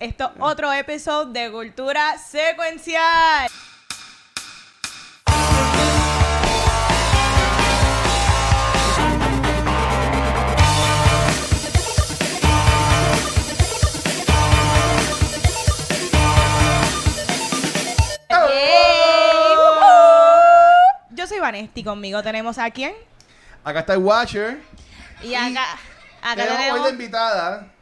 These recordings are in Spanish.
Esto es otro episodio de Cultura Secuencial. Woohoo. Yo soy Vanesti, conmigo tenemos a quién? Acá está el Watcher. Y acá, acá Tenemos hoy tenemos de invitada.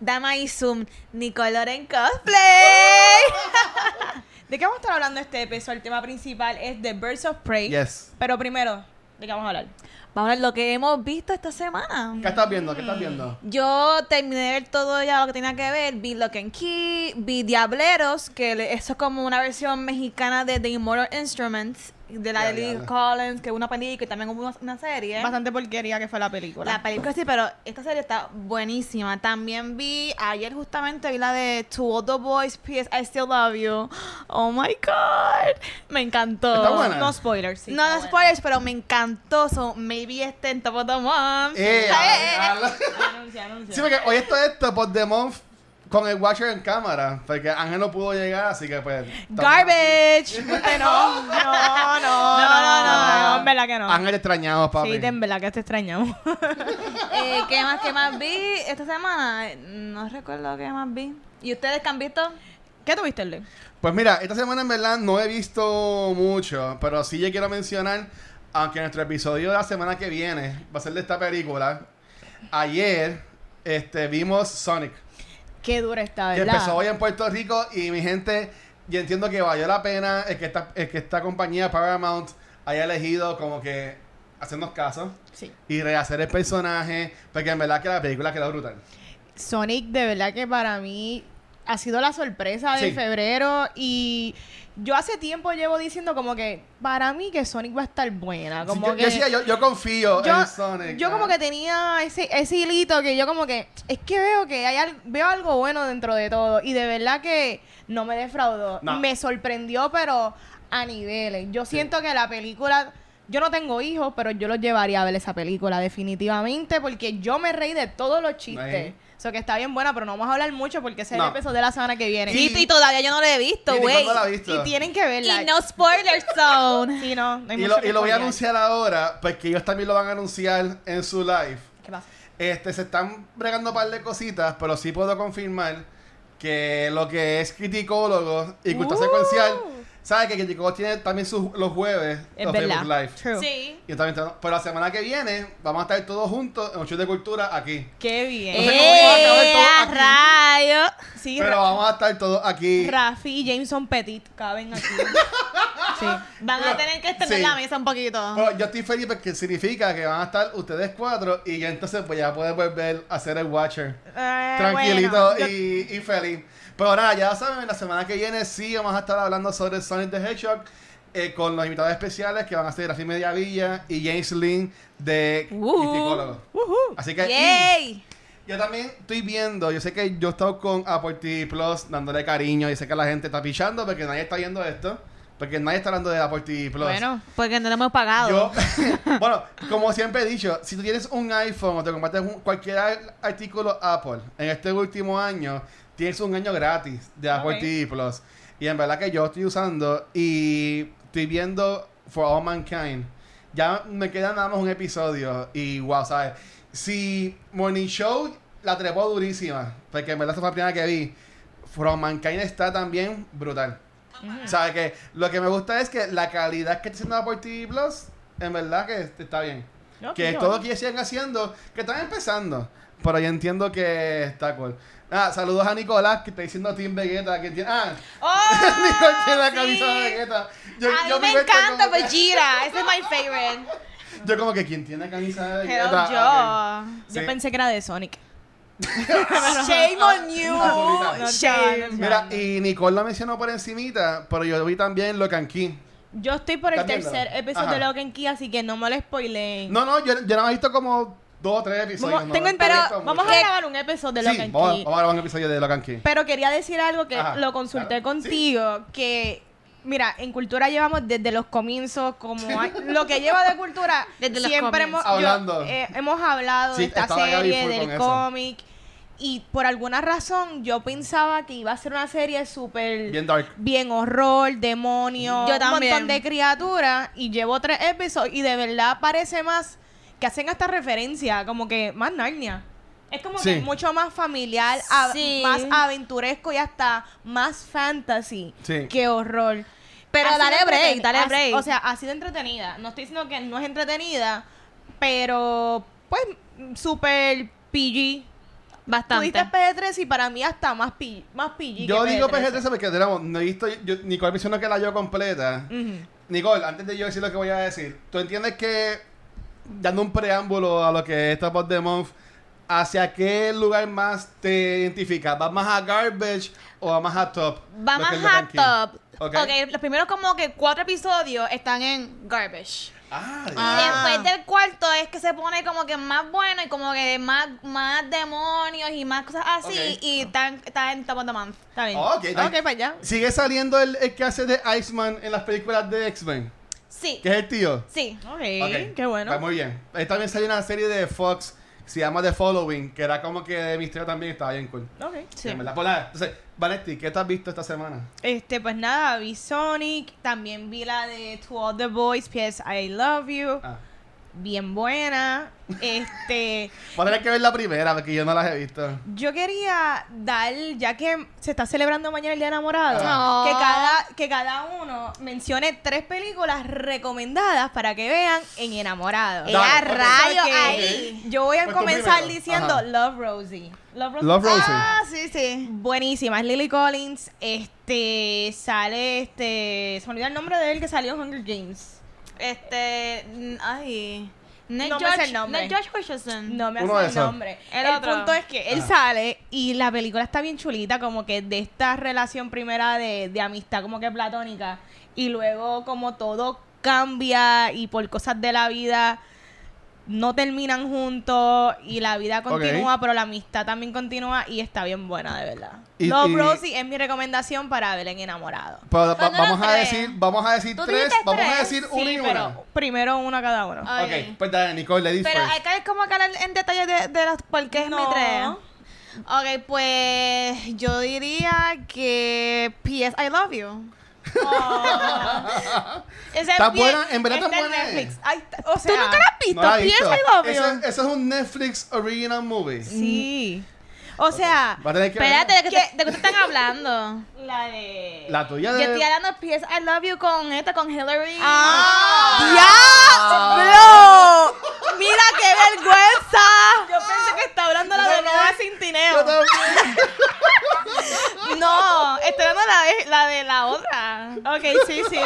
Dama y Zoom, Nicolor en cosplay. ¿De qué vamos a estar hablando este episodio? El tema principal es The Birds of Prey. Yes. Pero primero, ¿de qué vamos a hablar? Vamos a ver lo que hemos visto esta semana. ¿Qué estás viendo? ¿Qué estás viendo? Yo terminé de ver todo ya lo que tenía que ver. Vi Lock and Key, vi Diableros, que eso es como una versión mexicana de The Immortal Instruments, de la de Lily. Collins, que es una película y también hubo una, una serie. Bastante porquería que fue la película. La película sí, pero esta serie está buenísima. También vi, ayer justamente vi la de To All the Boys, P.S. I Still Love You. Oh my God. Me encantó. Está buena. No spoilers, sí. no, está no buena. spoilers, pero me encantó. So, maybe este en Top of the Moms. Eh, Eh, habla- Anuncia, anuncia. Sí, porque hoy esto es Top of the Month con el Watcher en cámara. Porque Ángel no pudo llegar, así que pues. Garbage. No, no, no, no, no, no, no, en verdad que no. Ángel extrañado, papi. Sí, de en verdad que te extrañamos. Eh, ¿Qué más, qué más vi esta semana? No recuerdo qué más vi. ¿Y ustedes qué han visto? ¿Qué tuviste, Lee? Pues mira, esta semana en verdad no he visto mucho, pero sí yo quiero mencionar, aunque nuestro episodio de la semana que viene va a ser de esta película, ayer este, vimos Sonic, Qué dura está, que ¿verdad? empezó hoy en Puerto Rico y mi gente, yo entiendo que valió la pena el que esta, el que esta compañía Paramount haya elegido como que hacernos caso Sí. y rehacer el personaje, porque en verdad que la película quedó brutal. Sonic, de verdad que para mí ha sido la sorpresa de Sí. febrero y yo hace tiempo llevo diciendo como que para mí que Sonic va a estar buena. Como yo, que yo decía, yo, yo confío yo, en Sonic. yo como que tenía ese, ese hilito que yo como que es que veo que hay al- veo algo bueno dentro de todo y de verdad que no me defraudó. No. Me sorprendió pero a niveles. Yo siento que la película yo no tengo hijos, pero yo los llevaría a ver esa película definitivamente porque yo me reí de todos los chistes. Ahí. Eso que está bien buena, pero no vamos a hablar mucho porque ese es No. el episodio de la semana que viene. Y, todavía yo no lo he visto, ¿Y güey. Y tienen que verla. Y no spoiler zone. Sí, no, no hay Y mucho lo, y lo voy a anunciar ahora, porque ellos también lo van a anunciar en su live. ¿Qué pasa? Este, se están bregando un par de cositas, pero sí puedo confirmar que lo que es criticólogo y cultura Uh. secuencial, ¿sabes? Que criticólogos tiene también sus, los jueves Es los verdad. Facebook Live. True. Sí. Y también, tenemos- pero la semana que viene vamos a estar todos juntos en un show de cultura aquí. Qué bien. No sé cómo va a acabar ¡Eh, todo a aquí. rayo! Sí, Pero Ra- vamos a estar todos aquí. Rafi y Jameson Petit caben aquí. sí. Van a tener que extender sí. la mesa un poquito. Pero yo estoy feliz porque significa que van a estar ustedes cuatro y ya entonces pues ya pueden volver a hacer el Watcher. Eh, tranquilito bueno, yo- y, y feliz. Pero nada, ya saben, la semana que viene sí vamos a estar hablando sobre Sonic the Hedgehog eh, con los invitados especiales que van a ser Rafi Mediavilla y James Lynn de Uh. Así que yo también estoy viendo, yo sé que yo he estado con Apple TV Plus dándole cariño y sé que la gente está pichando porque nadie está viendo esto. Porque nadie está hablando de Apple TV Plus. Bueno, Porque no lo hemos pagado. Yo, bueno, como siempre he dicho, si tú tienes un iPhone o te compraste un- cualquier ar- artículo Apple en este último año, tienes un año gratis de Apple Ok. TV Plus. Y en verdad que yo estoy usando y estoy viendo For All Mankind. Ya me queda nada más un episodio y wow, ¿sabes? Si Morning Show la trepó durísima, porque en verdad esa fue la primera que vi, For All Mankind está también brutal. ¿Sabes que Lo que me gusta es que la calidad que está haciendo Apple TV Plus, en verdad que está bien. No, que todo lo que siguen haciendo, que están empezando. Pero yo entiendo que está cool. Ah, saludos a Nicolás, que está diciendo Team Vegeta. Que tiene, ah, ¡Oh! Nicole tiene la sí. camisa de Vegeta. Yo, a yo mí me mi encanta Vegeta. Ese es my favorite. Yo como que, ¿quién tiene camisa de Vegeta? Ah, yo. Yo Sí. pensé que era de Sonic. Shame on you. Azulita. No, Shame. no, Mira, y Nicole la mencionó por encimita, pero yo vi también Locan King. Yo estoy por el tercer episodio Ajá. de Lock and Key, así que no me lo spoileen. No, no, yo, yo más he visto como dos o tres episodios. Vamos, no, tengo visto vamos mucho. a grabar un episodio de Sí, and vamos, a- Key. vamos a grabar un episodio de Locan King. Pero quería decir algo que Ajá, lo consulté claro. contigo, que mira, en cultura llevamos desde los comienzos, como hay- lo que lleva de cultura, Desde los siempre hemos, yo- Hablando. eh, hemos hablado Sí, de esta serie, del cómic. y por alguna razón yo pensaba que iba a ser una serie súper Bien dark. bien horror, demonio, Yo un también. montón de criaturas y llevo tres episodios y de verdad parece más que hacen hasta referencia, como que más Narnia. Es como Sí. que mucho más familiar, a- Sí. más aventuresco y hasta más fantasy Sí. que horror. Pero Así dale break, dale Así- break. O sea, así de entretenida. No estoy diciendo que no es entretenida, pero pues super PG. Tú Bastante. dices PG-13 y para mí hasta más PG, más PG Yo que digo PG-13. PG-13 porque tenemos, no he visto, yo, Nicole mencionó que la yo completa. Ujú. Nicole, antes de yo decir lo que voy a decir, ¿tú entiendes que, dando un preámbulo a lo que es Top of the Month, hacia qué lugar más te identifica? ¿Vas más a Garbage o vas más a Top? Va más de a top. Ok. ok, los primeros como que cuatro episodios están en garbage. Ah, Ah. después del cuarto es que se pone como que más bueno y como que más, más demonios y más cosas así. Y están, está en top of the month. Está bien. Ok, está ok, bien. para allá. ¿Sigue saliendo el, el que hace de Iceman en las películas de X-Men? Sí. Que es el tío. Sí. Ok, Ok, qué bueno. Pues muy bien. Ahí también salió una serie de Fox se llama The Following, que era como que de misterio también estaba bien cool. Ok. Sí. En verdad. Pues entonces, Vanetti, ¿qué te has visto esta semana? Este, pues nada, vi Sonic, también vi la de To All the Boys, P.S. I Love You, Ah. Bien buena. Este, Voy a tener que ver la primera, porque yo no las he visto. yo quería dar, ya que se está celebrando mañana el Día Enamorado, Ah. que cada, que cada uno mencione tres películas recomendadas para que vean en Enamorado. Dale, ¡Eh, a ok. rayos Porque ahí! Yo voy a Pues comenzar primero. diciendo Ajá. Love Rosie. Love Rosie. Love Rosie. Ah, sí, sí. Buenísima, es Lily Collins. Este sale este. Se me olvidó el nombre de él que salió en Hunger Games. Este. Ay. Ned No me sé el nombre. Ned George Richardson. No me Uno hace el esos. nombre. El El, otro. punto es que él Ajá. sale y la película está bien chulita, como que de esta relación primera de, de amistad, como que platónica. Y luego, como todo cambia y por cosas de la vida no terminan juntos y la vida continúa, pero la amistad también continúa y está bien buena, de verdad. Y- Love y- Rosie es mi recomendación para en enamorado. Pero va- Son vamos a decir, vamos a decir tres, vamos a decir una Sí, y pero una. primero uno cada uno. Ok, Ok. pues dale, Nicole, ladies Pero first. hay que como hablar en detalle de, de los por qué es mi tres. Ok, pues yo diría que P.S. I Love You. Ese Está buena, en verdad está Está en buena. Netflix. Ay, o ¿Tú sea, nunca la has visto? No la he visto. Ese, You. ese es un Netflix original movie. Sí. O sea, Espérate, ¿de qué, te- de qué te están hablando? la de. La tuya Yo de... estoy hablando de P.S. I Love You con esta, con Hillary. ¡Ah! ¡Diablo! ¡Mira qué vergüenza! Yo pensé que está hablando la de Nueva Yo Cintineo. No, estoy hablando la de la, de la otra. Ok, sí, sí.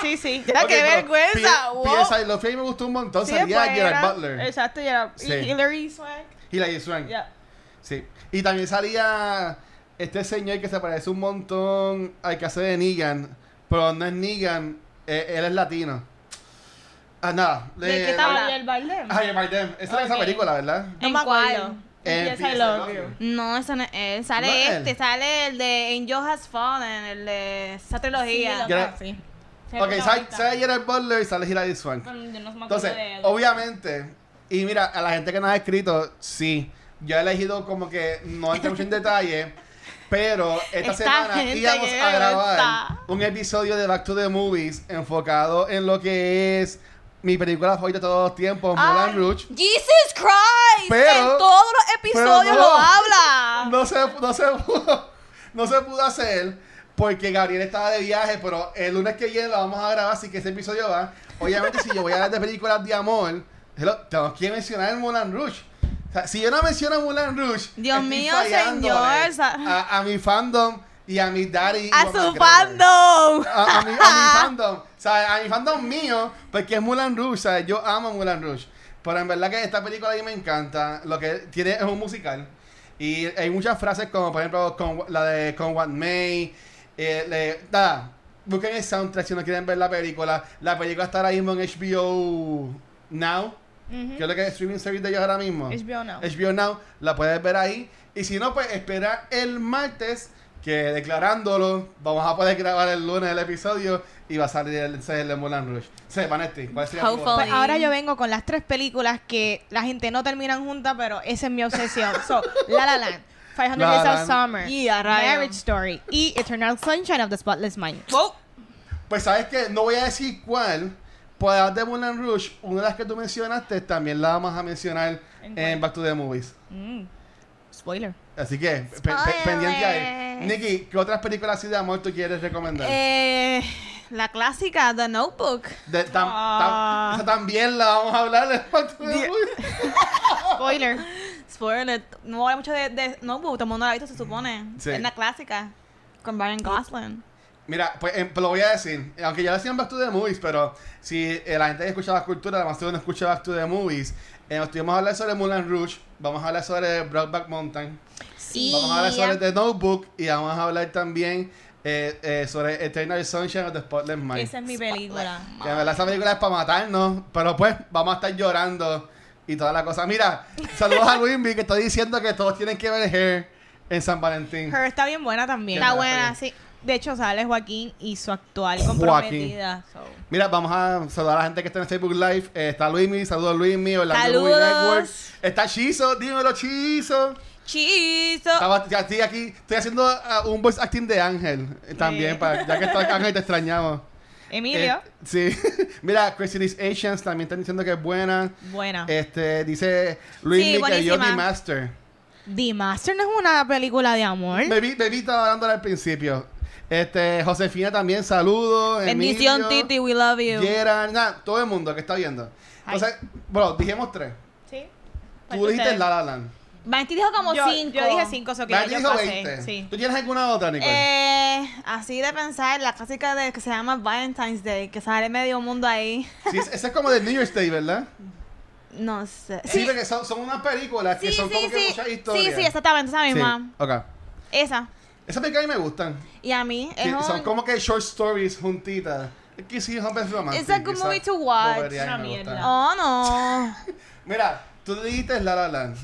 Sí, sí. Mira qué vergüenza. P- wow. P.S. I Love You me gustó un montón. Sí, Salía pues, Gerard era- Butler. Exacto, Gerard. Sí. Y Hillary Swank. Y la Swank. Ya. Sí. Y también salía este señor que se parece un montón al que hace de Negan. Pero no es Negan, eh, él es latino. Ah, nada. ¿De qué te hablas? Javier Bardem. Ay, Bardem. Esa es esa película, ¿verdad? No ¿En me acuerdo. I P.S. love you. No, ese no es él. Sale ¿No es este, él? sale el de Angel Has Fallen, el de esa trilogía. Sí, Ya- loca, sí. Sí, Ok, sale, sale Gerard Butler y sale Hilary Swank. Pero yo no Entonces, de él. obviamente, y mira, a la gente que nos ha escrito, sí, yo he elegido como que no entro mucho en detalle, pero esta Esta semana íbamos a grabar está. un episodio de Back to the Movies enfocado en lo que es mi película favorita de todos los tiempos, Moulin Rouge. Jesus Christ. Pero- en todos los episodios no. lo habla. No se, no se pudo, no se pudo hacer porque Gabriel estaba de viaje, pero el lunes que viene lo vamos a grabar, así que ese episodio va. Obviamente, si yo voy a hablar de películas de amor, hello, tengo que mencionar el Moulin Rouge. Sea, si yo no menciono Moulin Rouge, Dios mío, señor, A, a mi fandom y a mi daddy. A su fandom. A, a mi, a mi fandom. O sea, a mi fandom mío, porque es Moulin Rouge. O sea, yo amo Moulin Rouge. Pero en verdad que esta película a mí me encanta. Lo que tiene es un musical. Y hay muchas frases como, por ejemplo, con, la de Con What May. Eh, le- nada, busquen el soundtrack si no quieren ver la película. La película está ahora mismo en HBO Now. Ujú. Que es lo que es el streaming service de ellos ahora mismo. HBO Now. HBO Now, la puedes ver ahí. Y si no, pues espera el martes que declarándolo, vamos a poder grabar el lunes el episodio y va a salir el, el de Mulan Rush. Sí, Vanetti, ¿cuál sería tu? Pues ahora yo vengo con las tres películas que la gente no terminan juntas, pero esa es mi obsesión. So, La La Land, 500 La La Days of Land. Summer. Marriage Story y Eternal Sunshine of the Spotless Mind. Pues sabes que no voy a decir cuál. Hablar de Mulan Rush, una de las que tú mencionaste también la vamos a mencionar ¿En? Back to the Movies. Mm. Spoiler. Así que, pe- pe- Spoilers. pendiente ahí. Nicky, ¿qué otras películas así de amor tú quieres recomendar? Eh, la clásica, The Notebook. De- tam- tam- Ah. esa también la vamos a hablar en Back to the Movies. Spoiler. Spoiler. No voy a hablar mucho de, de Notebook, todo el mundo la ha visto, se supone. Sí. Es la clásica. Con Brian Gosling. Mira, pues em, lo voy a decir. Aunque ya decían Back to the Movies, pero si eh, la gente que escucha la cultura, además no escucha Back to the Movies, eh, estuvimos a hablar sobre Mulan Rouge, vamos a hablar sobre Brokeback Mountain, Sí. vamos a hablar sobre The Notebook y vamos a hablar también eh, eh, sobre Eternal Sunshine of the Spotless Mind. Esa es mi película. Que en verdad esa película es para matarnos, pero pues vamos a estar llorando y toda la cosa. Mira, saludos a Luismi que está diciendo que todos tienen que ver Hair en San Valentín. Her está bien buena también. Está buena, sí. De hecho, sale Joaquín y su actual comprometida. so. Mira, vamos a saludar a la gente que está en Facebook Live. Eh, está Luismi, saludos Luismi, Orlando Saludos. Network. Está Chizo, dímelo Chizo. Chizo. Estaba, ya estoy aquí, estoy haciendo ah, un voice acting de Ángel eh, también, para, ya que está Ángel te extrañamos. Emilio, Eh, sí. Mira, Crazy Rich Asians también están diciendo que es buena. buena. Este, dice Luismi Sí, que buenísima. The Master. The Master no es una película de amor. Estaba hablando al principio. Este, Josefina también, saludos. Bendición, Emilio, Titi, we love you. Gerard, nada, todo el mundo que está viendo. Entonces, bueno, dijimos tres. Sí. Tú dijiste La La Land. Vanity dijo como yo, cinco. yo dije cinco, so que yo dijo pasé. 20. Sí. ¿Tú tienes alguna otra, Nicole? Eh, así de pensar, la clásica de que se llama Valentine's Day, que sale medio mundo ahí. Sí, es- esa es como de New Year's Day, ¿verdad? No sé. Sí, porque son, son unas películas que sí, son sí, como que sí. muchas historias. Sí, sí, exactamente, esa Sí, misma. ok. Esa. Esas películas a mí me gustan. Y a mí es un... Son como que short stories juntitas. Es que sí, son románticas. It's a good movie to watch. Una mierda. Oh, no. Mira, tú dijiste La La Land.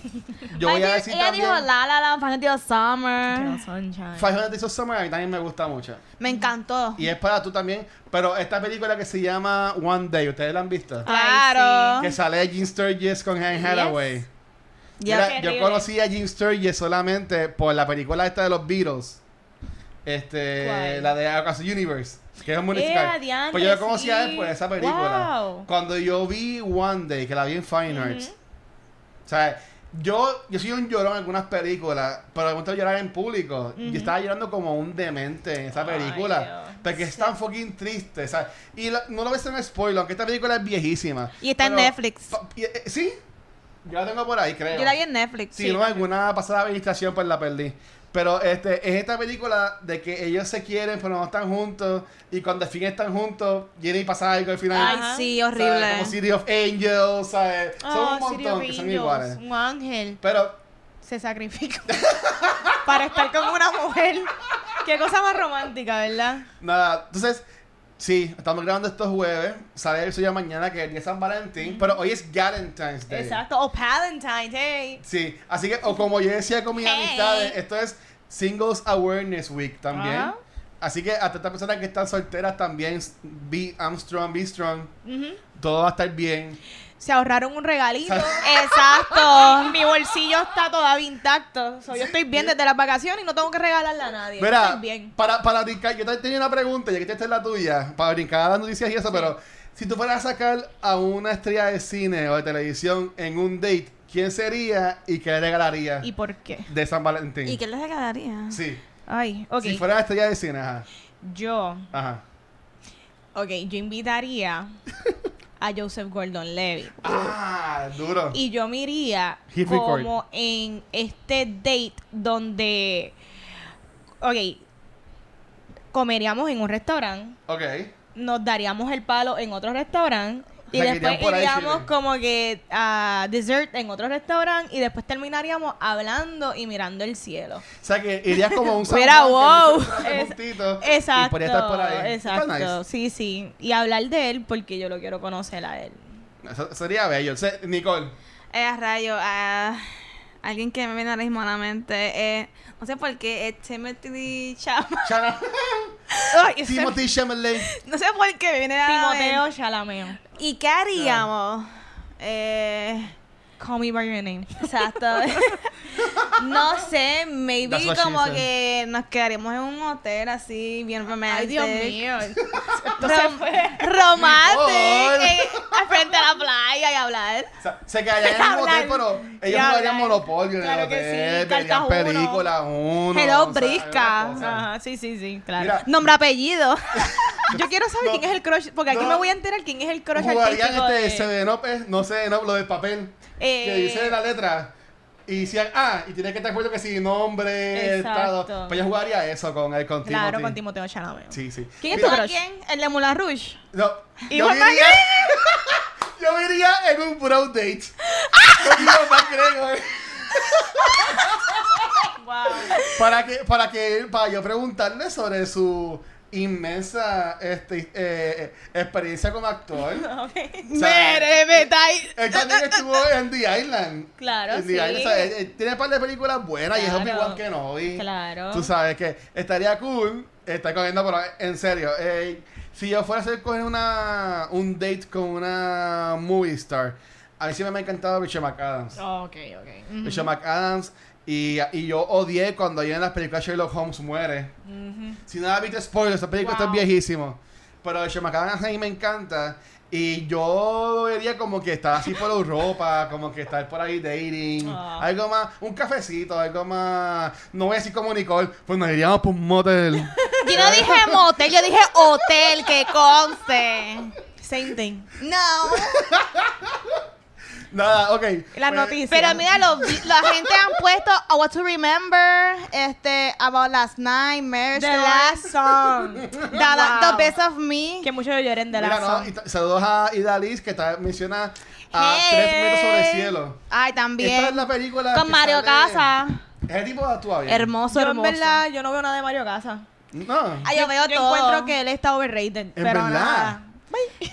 Yo voy a decir Ella también... dijo La La Land, Vanity of Summer. Eternal Sunshine. 500 Days of Summer a mí también me gusta mucho. Me encantó. Y es para tú también. Pero esta película que se llama One Day, ¿ustedes la han visto? Claro. Que sale Gene Sturgis con Anne Hathaway. Ya. Mira, yo conocí a Gene Sturgis solamente por la película esta de los Beatles. Este, ¿Cuál? la de Across the Universe, que es un Eh, musical. pues yo la conocí a él sí. por esa película. Wow. Cuando yo vi One Day, que la vi en Fine Arts. O sea, yo, yo soy un llorón en algunas películas, pero me gusta llorar en público. Yo estaba llorando como un demente en esa película. Porque es tan fucking triste. Sea, y la- no lo ves en spoiler, aunque esta película es viejísima. Y está en Netflix. y, eh, ¿Sí? Yo la tengo por ahí, creo. Yo la vi en Netflix. Sí, no, alguna pasada administración pues la perdí. Pero este, es esta película de que ellos se quieren pero no están juntos y cuando al fin están juntos viene y pasa algo al final. Ay, sí, ¿sabes? horrible. Como City of Angels, ¿sabes? Son Oh, un montón City of que son Angels, iguales. Un ángel Pero se sacrificó para estar con una mujer. Qué cosa más romántica, ¿verdad? nada, entonces, sí, estamos grabando estos jueves, sale eso ya mañana que es el día de San Valentín, pero hoy es Valentine's Day. Exacto. O Valentine's Day. Sí, así que, o como yo decía con mis Hey. amistades, esto es Singles Awareness Week también. Así que hasta estas personas que están solteras también, be I'm strong, be strong. Todo va a estar bien. Se ahorraron un regalito. Exacto. Mi bolsillo está todavía intacto. So, yo estoy bien desde las vacaciones y no tengo que regalarle a nadie. Mira, Estoy bien. para, para brincar, yo también tenía una pregunta, ya que esta es la tuya, para brincar a las noticias y eso, pero si tú fueras a sacar a una estrella de cine o de televisión en un date, ¿quién sería y qué le regalaría ¿Y por qué? de San Valentín? ¿Y qué le regalaría? Sí, Ay, ok. si fuera estrella de cine, ajá. Yo, Ajá. ok, yo invitaría a Joseph Gordon Levitt. Ah, duro. Y yo me iría Hit record. como en este date donde, ok, comeríamos en un restaurante, Ok. nos daríamos el palo en otro restaurante O y sea, después ahí iríamos como que a dessert en otro restaurante y después terminaríamos hablando y mirando el cielo. O sea que irías como a un Mira, wow. Es- Exacto. Y podría estar por ahí. Exacto. nice. Sí, sí. Y hablar de él porque yo lo quiero conocer a él. Eso sería bello. Nicole. Eh, rayo. ah, alguien que me viene ahora mismo a la mente es, no sé por qué, es Timothy Chalamet. Ay, Timothy Chalamet. no sé por qué me viene a la Timoteo mente. Chalamet. ¿Y qué haríamos? Eh, Call me by your name. exacto. no sé, maybe como que nos quedaríamos en un hotel así, bien romántico. Ay, Dios mío. Rom- romántico. eh, al frente de la playa y hablar. O sea, se quedarían en un hotel, pero ellos jugarían hablar. Monopolio en Claro el que hotel, sí, verían cartas uno. películas uno. Hello, o sea, brisca. Ajá, sí, sí, sí, claro. Mira, Nombre, apellido. Yo quiero saber No. quién es el crush, porque aquí No. me voy a enterar quién es el crush Jugarían artístico este de... Seven Up, no sé, no, lo del papel. Que Eh, dice la letra. Y decían, ah, y tiene que estar acuerdo que si nombre, Exacto. estado. Pues yo jugaría eso con el con Claro, Timothy. con Timoteo Chalamet. Sí, sí. ¿Quién es tu ¿A crush? quién? El de Moulin Rouge. No, ¿Y yo Juan iría, yo iría en un bro date. Con Iván McGregor. Wow. Para que, para que, para yo preguntarle sobre su inmensa este, eh, experiencia como actor. Ok. O sea, Mere, me está ahí. Él también estuvo en The Island. Claro, En The sí. Island, o sea, él- él tiene un par de películas buenas y es. Obi-Wan Kenobi. Claro. Tú sabes que estaría cool estar cogiendo, pero en serio, eh, si yo fuera a hacer coger una, un date con una movie star, a mí siempre me ha encantado Richard McAdams. Ok, ok. Ujú. Richard McAdams. Y, y yo odié cuando ya en las películas Sherlock Holmes muere. Si no has visto spoilers, esta película está Wow. viejísimo. Pero Richard McAdams a mí me encanta. Y yo lo vería como que estar así por Europa, como que estar por ahí dating. Ah. Algo más, un cafecito, algo más. No voy a decir como Nicole, pues nos iríamos por un motel. Yo no dije motel, yo dije hotel, que conste. Same thing. No. Nada, ok. Las Pues, noticias. Pero mira, los la gente han puesto a What to Remember, este, About Last Night, Marriage The Story, Last Song. The, Wow. The Best of Me. Que muchos lloren de Mira, la no, Song. y t- saludos a Idalis que está, menciona a Hey. Tres metros sobre el cielo. Ay, Esta también. es la película. Con Mario sale- Casa. Ese tipo actúa bien. Hermoso, Yo en hermoso. verdad, yo no veo nada de Mario Casa. No, Ay, yo veo todo. encuentro que él está overrated. pero verdad? nada.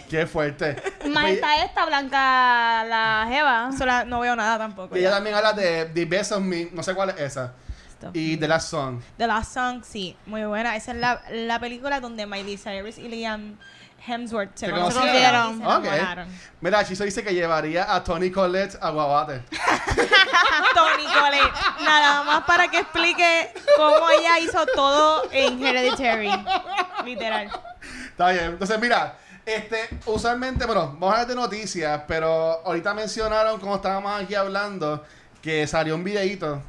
Qué fuerte. Más Pues- está esta blanca, la Jeva. Sola- no veo nada tampoco. Y ella también habla de The Best of Me, no sé cuál es esa. Stop. Y The Last Song. The Last Song, sí, muy buena. Esa es la, la película donde Miley Cyrus y Liam Hemsworth se ¿Se conocieron. conocieron? y se Ok. enamoraron. Mira, Chiso dice que llevaría a Tony Collette a Guabate. Tony Collette. Nada más para que explique cómo ella hizo todo en Hereditary. Literal. Está bien. Entonces, mira, este, usualmente, bueno, vamos a hablar de noticias, pero ahorita mencionaron, como estábamos aquí hablando, que salió un videíto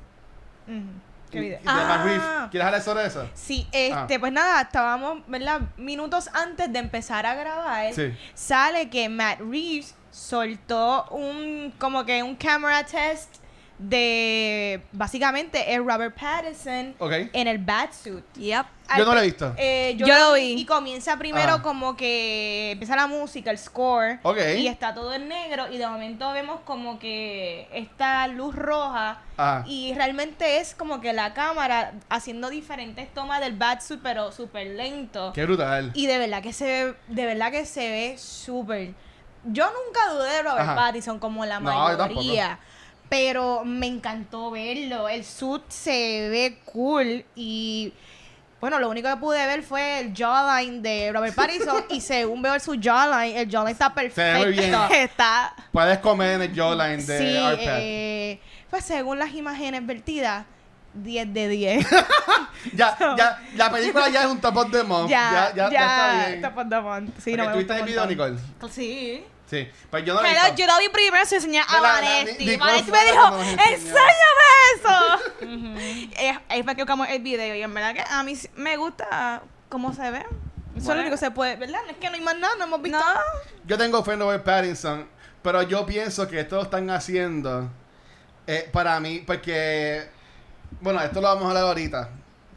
Ujú. ¿Qué de video? Matt Reeves. Ah. ¿Quieres hablar sobre eso? Sí, este, pues nada, estábamos, ¿verdad? Minutos antes de empezar a grabar, Sí. sale que Matt Reeves soltó un, como que un camera test de, básicamente, es Robert Pattinson en el Batsuit. Yep. Yo no lo he visto. Eh, yo, Yo lo vi. Y comienza primero Ah. como que empieza la música, el score. Y está todo en negro. Y de momento vemos como que esta luz roja. Ah. Y realmente es como que la cámara haciendo diferentes tomas del Batsuit, pero súper lento. Qué brutal. Y de verdad que se ve, de verdad que se ve súper. Yo nunca dudé de Robert Ajá. Pattinson como la No, yo tampoco. mayoría. Pero me encantó verlo. El suit se ve cool. Y bueno, lo único que pude ver fue el jawline de Robert Pattinson. y según veo su jawline, el jawline está perfecto. ve muy bien. Está. Puedes comer en el jawline de Sí, eh, pues según las imágenes vertidas, 10 de 10. Ya, ya, la película ya es un top of the month. Ya, ya, ya, está bien. Top of the month. Sí, no me ¿Tuviste el video. Nicole? Sí. Sí. Pues yo no Pero yo lo vi primero, se enseñé a Vanetti fue me dijo. ¡enséñame eso! Eh, Ahí fue que buscamos el video y en verdad que a mí me gusta cómo se ve. Eso es lo único que se puede, ¿verdad? Es que no hay más nada, no hemos visto. No. Yo tengo fe en Robert Pattinson, pero yo pienso que esto lo están haciendo eh, para mí, porque, bueno, esto lo vamos a hablar ahorita.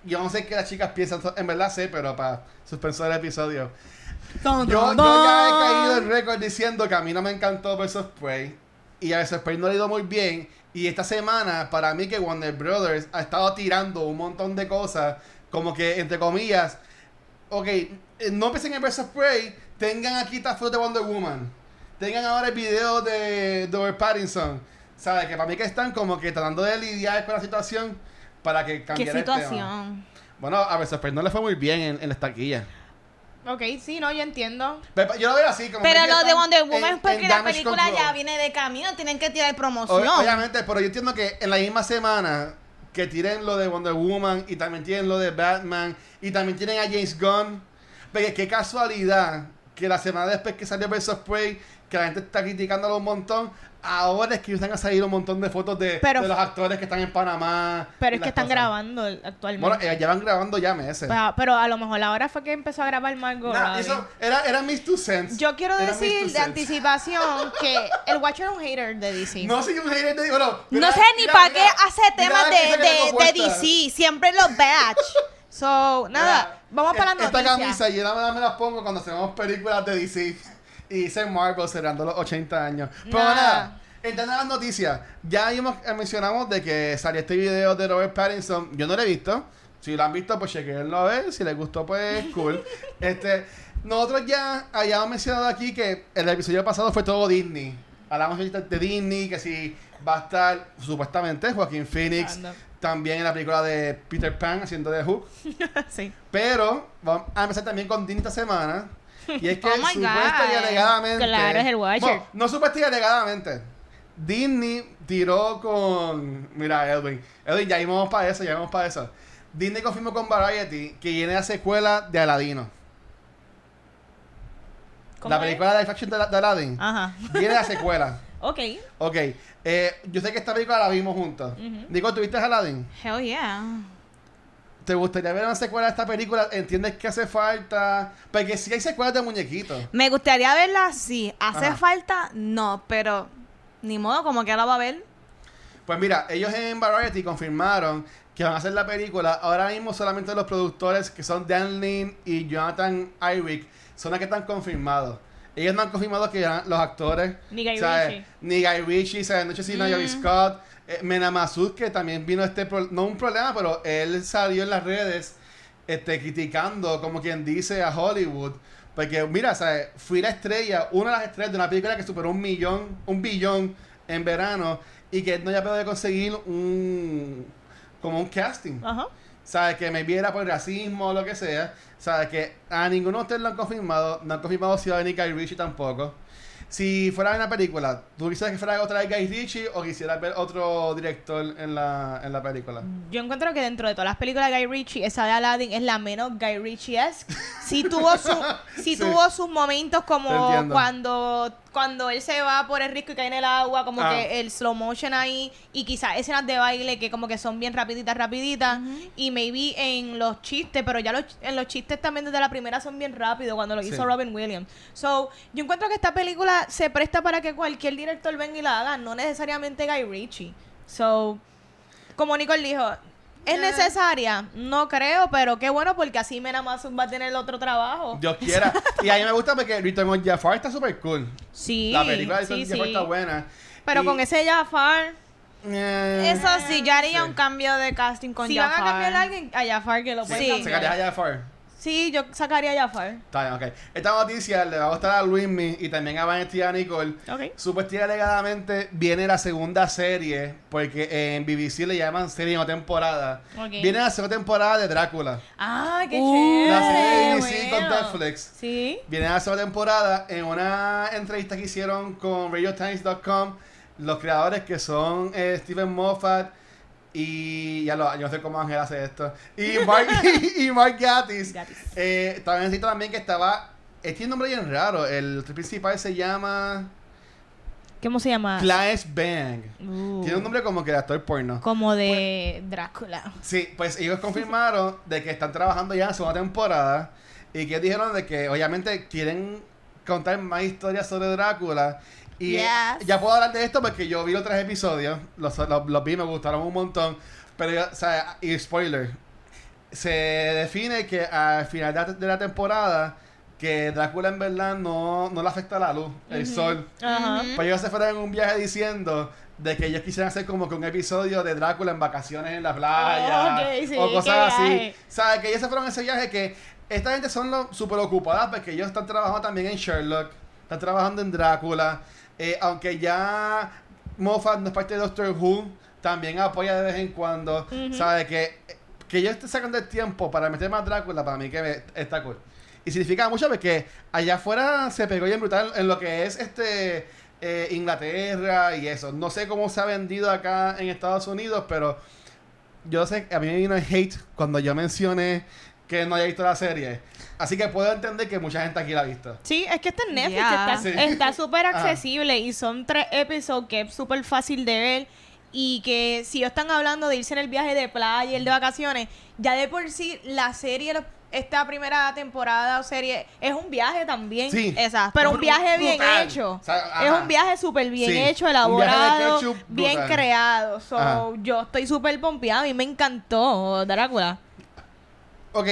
Yo no sé qué las chicas piensan, en verdad sé, pero para suspensor el episodio. Yo, yo ya he caído en récord diciendo que a mí no me encantó Versus Prey y a Versus Prey no le ha ido muy bien. Y esta semana, para mí que Warner Brothers ha estado tirando un montón de cosas, como que, entre comillas, ok, eh, no empiecen en Versus Prey, tengan aquí esta foto de Wonder Woman. Tengan ahora el video de, Robert Pattinson. ¿Sabes? Que para mí que están como que tratando de lidiar con la situación para que ¿Qué cambiara el tema. situación? Bueno, a veces pues no le fue muy bien en, en la estaquilla. Ok, sí, no, yo entiendo. Pero Yo lo veo así como Pero lo de Wonder Woman es porque la película control. ya viene de camino, tienen que tirar promoción. Obviamente, pero yo entiendo que en la misma semana que tiren lo de Wonder Woman y también tienen lo de Batman y también tienen a James Gunn. Porque qué casualidad que la semana después que salió Versus Prey, que la gente está criticándolo un montón, ahora es que están a salir un montón de fotos de, Pero- de los actores que están en Panamá. Pero y es que están cosas. grabando actualmente. Bueno, eh, llevan grabando ya meses. pero, pero a lo mejor ahora fue que empezó a grabar Margot Nah, eso era, era mis two cents. Yo quiero Era decir de anticipación que el Watcher es un hater de DC. No soy un hater de bueno, no sé ni para qué hace temas la de, de, de. DC, siempre los batch. So, nada, Mira, vamos para las Esta noticias. camisa yo más me las pongo cuando hacemos películas de DC. Y dice Marvel cerrando los 80 años. Pero Nada. nada, entrando a las noticias. Ya vimos- eh, mencionamos de que salió este video de Robert Pattinson. Yo no lo he visto. Si lo han visto, pues chequenlo a ver. Si les gustó, pues cool. este, nosotros ya habíamos mencionado aquí que el episodio pasado fue todo Disney. Hablamos de Disney, que si va a estar supuestamente Joaquín Phoenix. Anda. También en la película de Peter Pan haciendo de Hook. sí. Pero vamos a empezar también con Disney esta semana. Y es que Oh supuesta y alegadamente. Claro, es el Watcher. Bueno, no supuesta y alegadamente. Disney tiró con. Mira, Edwin. Edwin, ya íbamos para eso, ya vamos para eso. Disney confirmó con Variety que viene la secuela de Aladino. ¿Cómo La es? película de live action de, de Aladdin. Ajá. Viene la secuela. Ok. Ok. Eh, yo sé que esta película la vimos juntos. Ujú. Nico, ¿tuviste Aladdin? Hell yeah. ¿Te gustaría ver una secuela de esta película? ¿Entiendes que hace falta? Porque si hay secuelas de muñequitos. Me gustaría verla así. ¿Hace Ajá. falta? No, pero ni modo, como que la va a ver. Pues mira, ellos en Variety confirmaron que van a hacer la película. Ahora mismo solamente los productores que son Dan Lin y Jonathan Irick son los que están confirmados. Ellos no han confirmado que ya los actores. Ni Guy ¿sabes? Ritchie. Ni Guy Ritchie, ¿sabes? No sé si Mm. Scott. Eh, que también vino este. pro- no un problema, pero él salió en las redes este, criticando, como quien dice, a Hollywood. Porque, mira, ¿sabes? Fui la estrella, una de las estrellas de una película que superó un millón, un billón en verano y que no haya podido conseguir un. como un casting. Ajá. ¿Sabes? Que me viera por racismo o lo que sea. ¿Sabes? Que a ninguno de ustedes lo han confirmado. No han confirmado si va a venir Guy Ritchie tampoco. Si fuera una película, ¿tú quisieras que fuera otra de Guy Ritchie o quisieras ver otro director en la, en la película? Yo encuentro que dentro de todas las películas de Guy Ritchie, esa de Aladdin es la menos Guy Ritchie-esque. Sí tuvo, su, Sí. sí tuvo sus momentos como cuando, cuando él se va por el risco y cae en el agua, como Ah. que el slow motion ahí, y quizás escenas de baile que como que son bien rapiditas, rapiditas, y maybe en los chistes, pero ya los, en los chistes también desde la primera son bien rápidos cuando lo Sí. hizo Robin Williams. So, yo encuentro que esta película se presta para que cualquier director venga y la haga, no necesariamente Guy Ritchie. So, como Nicole dijo, ¿es necesaria? No creo, pero qué bueno porque así Mena Masum va a tener otro trabajo. Dios quiera. y a mí me gusta porque Return of Jafar está súper cool. sí, la película de sí, of Jafar sí. está buena. Pero Y- con ese Jafar, Eh, Eso sí, yo haría sí. un cambio de casting con si van a Jafar. cambiar a alguien, a Jafar que lo pueden Sí. cambiar. sacarías a Jafar. Sí, yo sacaría a Jafar. Está bien, ok. Esta noticia le va a gustar a Luismi y también a Vanity y a Nicole. Ok. Supuestamente alegadamente viene la segunda serie, porque en BBC le llaman serie no temporada. Ok. Viene la segunda temporada de Drácula. Ah, qué Uh, chévere. La serie de BBC bueno. con Netflix. Sí. Viene la segunda temporada en una entrevista que hicieron con RadioTimes.com los creadores que son eh, Stephen Moffat y ya lo, yo no sé cómo Ángel hace esto y Mark, y Mark Gatiss Gatiss. eh, también necesito también que estaba es que un nombre bien raro el principal se llama ¿Cómo se llama? Claes Bang Uh, tiene un nombre como que de actor porno como de Drácula. Sí, pues ellos confirmaron de que están trabajando ya en la segunda temporada y que dijeron de que obviamente quieren contar más historias sobre Drácula. Y eh, Yes. ya puedo hablar de esto porque yo vi los tres episodios, los, los, los vi, me gustaron un montón. Pero, o sea, y spoiler, se define que al final de la, de la temporada que Drácula en verdad no, no le afecta la luz, el sol. Ajá. Ujú. Pues ellos se fueron en un viaje diciendo de que ellos quisieran hacer como que un episodio de Drácula en vacaciones en la playa Oh, ok, sí, o cosas así. ¿Sabes? Que ellos se fueron en ese viaje que esta gente son los super ocupadas porque ellos están trabajando también en Sherlock, están trabajando en Drácula, eh, aunque ya Moffat no es parte de Doctor Who, también apoya de vez en cuando. ¿Sabe? Que, que ellos estén sacando el tiempo para meter más Drácula, para mí que me- está cool. Y significa mucho porque allá afuera se pegó bien brutal en lo que es este eh, Inglaterra y eso. No sé cómo se ha vendido acá en Estados Unidos, pero yo sé que a mí me vino el hate cuando yo mencioné que no había visto la serie. Así que puedo entender que mucha gente aquí la ha visto. Sí, es que está en Netflix, está súper accesible y son tres episodios que es súper fácil de ver y que si ellos están hablando de irse en el viaje de playa y el de vacaciones, ya de por sí la serie, esta primera temporada o serie, es un viaje también. Sí. Exacto. Pero un viaje bien brutal. hecho. O sea, es un viaje súper bien Sí, hecho, elaborado, ketchup bien creado. So, yo estoy súper pompeada. A mí me encantó Drácula. Ok,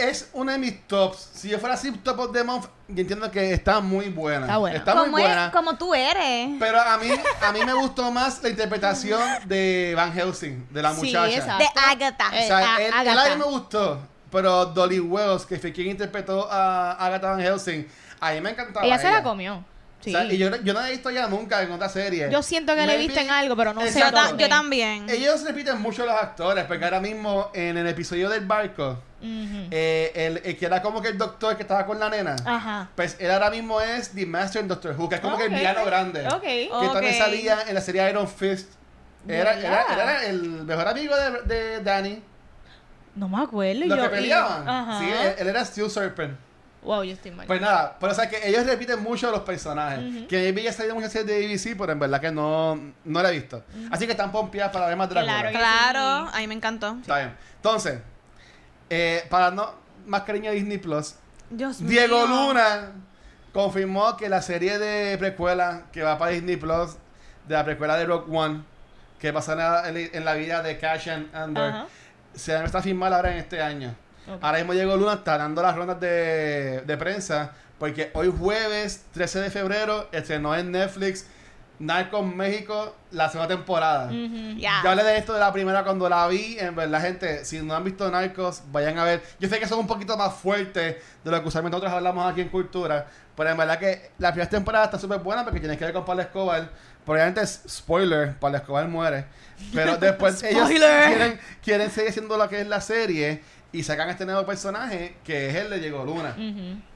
es una de mis tops. Si yo fuera así top of the month, yo entiendo que está muy buena. Está buena. Está muy como, es- buena. como tú eres. Pero a mí, a mí me gustó más la interpretación de Van Helsing, de la Sí, muchacha. exacto. De Agatha. O sea, Eh, a- él, él Agatha. a mí me gustó, pero Dolly Wells, que fue quien interpretó a Agatha Van Helsing, a mí me encantaba. Ella se la comió. O Sí. sea, y yo, yo no la he visto ya nunca en otra serie. Yo siento que le he Maybe- visto en algo, pero no sé. Yo, ta- yo también. Ellos repiten mucho los actores, porque ahora mismo en el episodio del barco, Eh, el, el que era como que el doctor que estaba con la nena, Ajá. pues él ahora mismo es The Master en Doctor Who, que es como que el villano grande. Ok. Que Ok. también salía en la serie Iron Fist. Era, ¿De era, el mejor amigo de, de Danny. No me acuerdo. Los yo- que peleaban. Ajá. Sí, él, él era Steel Serpent. Wow, yo estoy mal. Pues nada, pero o sea que ellos repiten mucho los personajes. Ujú. Que maybe ya salido muchas series de ABC, pero en verdad que no, no la he visto. Así que están pompeadas para ver más Drácula. Claro Claro, Sí. a mí me encantó. Está bien. Entonces, eh, para no más cariño a Disney Plus, Dios Diego mío. Luna confirmó que la serie de precuela que va para Disney Plus, de la precuela de Rock One, que pasa en, en la vida de Cash and Under, Ajá. se va a empezar a filmar ahora en este año. Ahora mismo Diego Luna está dando las rondas de, de prensa, porque hoy jueves 13 de febrero estrenó en Netflix Narcos México la segunda temporada. Ujú. Ya. Yo hablé de esto de la primera cuando la vi. En verdad, gente, si no han visto Narcos, vayan a ver. Yo sé que son un poquito más fuertes de lo que usualmente nosotros hablamos aquí en Cultura. Pero en verdad que la primera temporada está súper buena porque tienes que ver con Pablo Escobar. Probablemente es spoiler, Pablo Escobar muere. Pero después ellos quieren, quieren seguir haciendo lo que es la serie. Y sacan este nuevo personaje que es el de Diego Luna.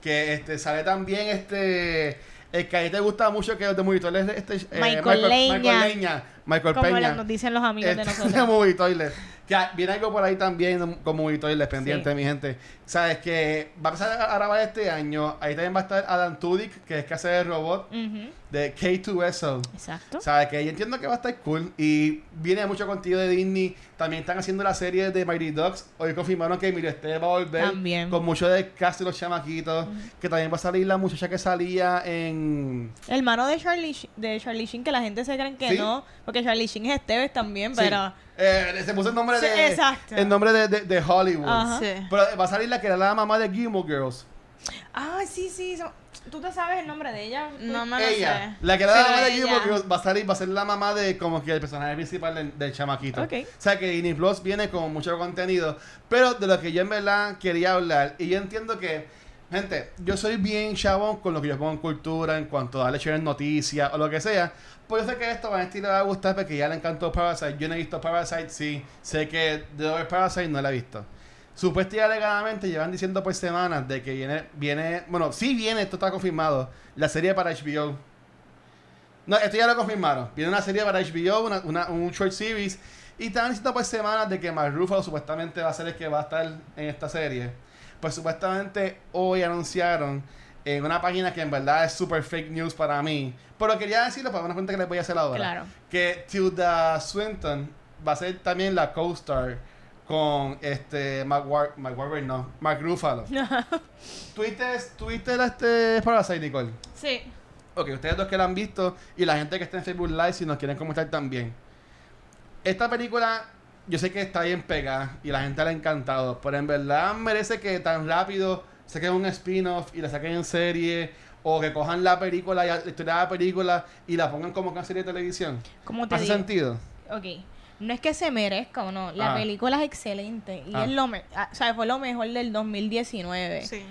Que este sale también este. El que a ti te gusta mucho que es de Movie Toilet, este, eh, Michael Leña. Michael Leña. Michael Como Peña. nos dicen los amigos de Este, nosotros. Movie Toilet. Que viene algo por ahí también Movie Toilet pendiente, Sí. mi gente. Sabes que va a empezar a grabar este año. Ahí también va a estar Adam Tudyk, que es que hace el robot Ujú. de K2SO. Exacto. Sabes que yo entiendo que va a estar cool. Y viene mucho contenido de Disney. También están haciendo la serie de Mighty Ducks. Hoy confirmaron que Emilio Esteve va a volver. También. Con mucho de cast de los chamaquitos. Que también va a salir la muchacha que salía en. El hermano de Charlie, de Charlie Sheen, que la gente se cree que ¿Sí? no, porque Charlie Sheen es Esteves también, Sí. Eh, se puso el nombre Sí, de. exacto. El nombre de, de, de Hollywood. Ajá. Sí. Pero va a salir la que era la mamá de Gilmore Girls. Ah, sí, sí. so- ¿Tú te sabes el nombre de ella? No me lo ella. sé. La que era la mamá de. Gilmore Girls va a salir, va a ser la mamá de como que el personaje principal del, del chamaquito. Ok. O sea que Disney Plus viene con mucho contenido. Pero de lo que yo en verdad quería hablar. Y yo entiendo que, gente, yo soy bien chabón con lo que yo pongo en cultura, en cuanto a darle noticias o lo que sea. Pues yo sé que esto a Vanesti le va a gustar porque ya le encantó Parasite. Yo no he visto Parasite, sí. Sé que de ver Parasite no la he visto. Supuestamente y alegadamente llevan diciendo por semanas de que viene, viene, bueno, sí viene, esto está confirmado, la serie para HBO. No, esto ya lo confirmaron. Viene una serie para HBO, una, una- un short series. Y estaban diciendo por semanas de que Mark Ruffalo supuestamente va a ser el que va a estar en esta serie. Pues supuestamente hoy anunciaron en una página que en verdad es super fake news para mí. Pero quería decirlo para una pregunta que les voy a hacer ahora. Claro. Que Tilda Swinton va a ser también la co-star con este Mark, War Mark Wahlberg, no, Mark Ruffalo. ¿Tuviste, ¿Tuviste la este Parasite, Nicole? Sí. Ok, ustedes dos que la han visto y la gente que está en Facebook Live si nos quieren comentar también. Esta película yo sé que está bien pegada y la gente le ha encantado, pero en verdad merece que tan rápido saquen un spin-off y la saquen en serie o que cojan la película, y la historia de la película y la pongan como una serie de televisión. ¿Cómo te ¿Hace digo? sentido? Ok. No es que se merezca o no. La Ah. película es excelente. Y Ah. es lo me ah, o sea, fue lo mejor del 2019. Sí.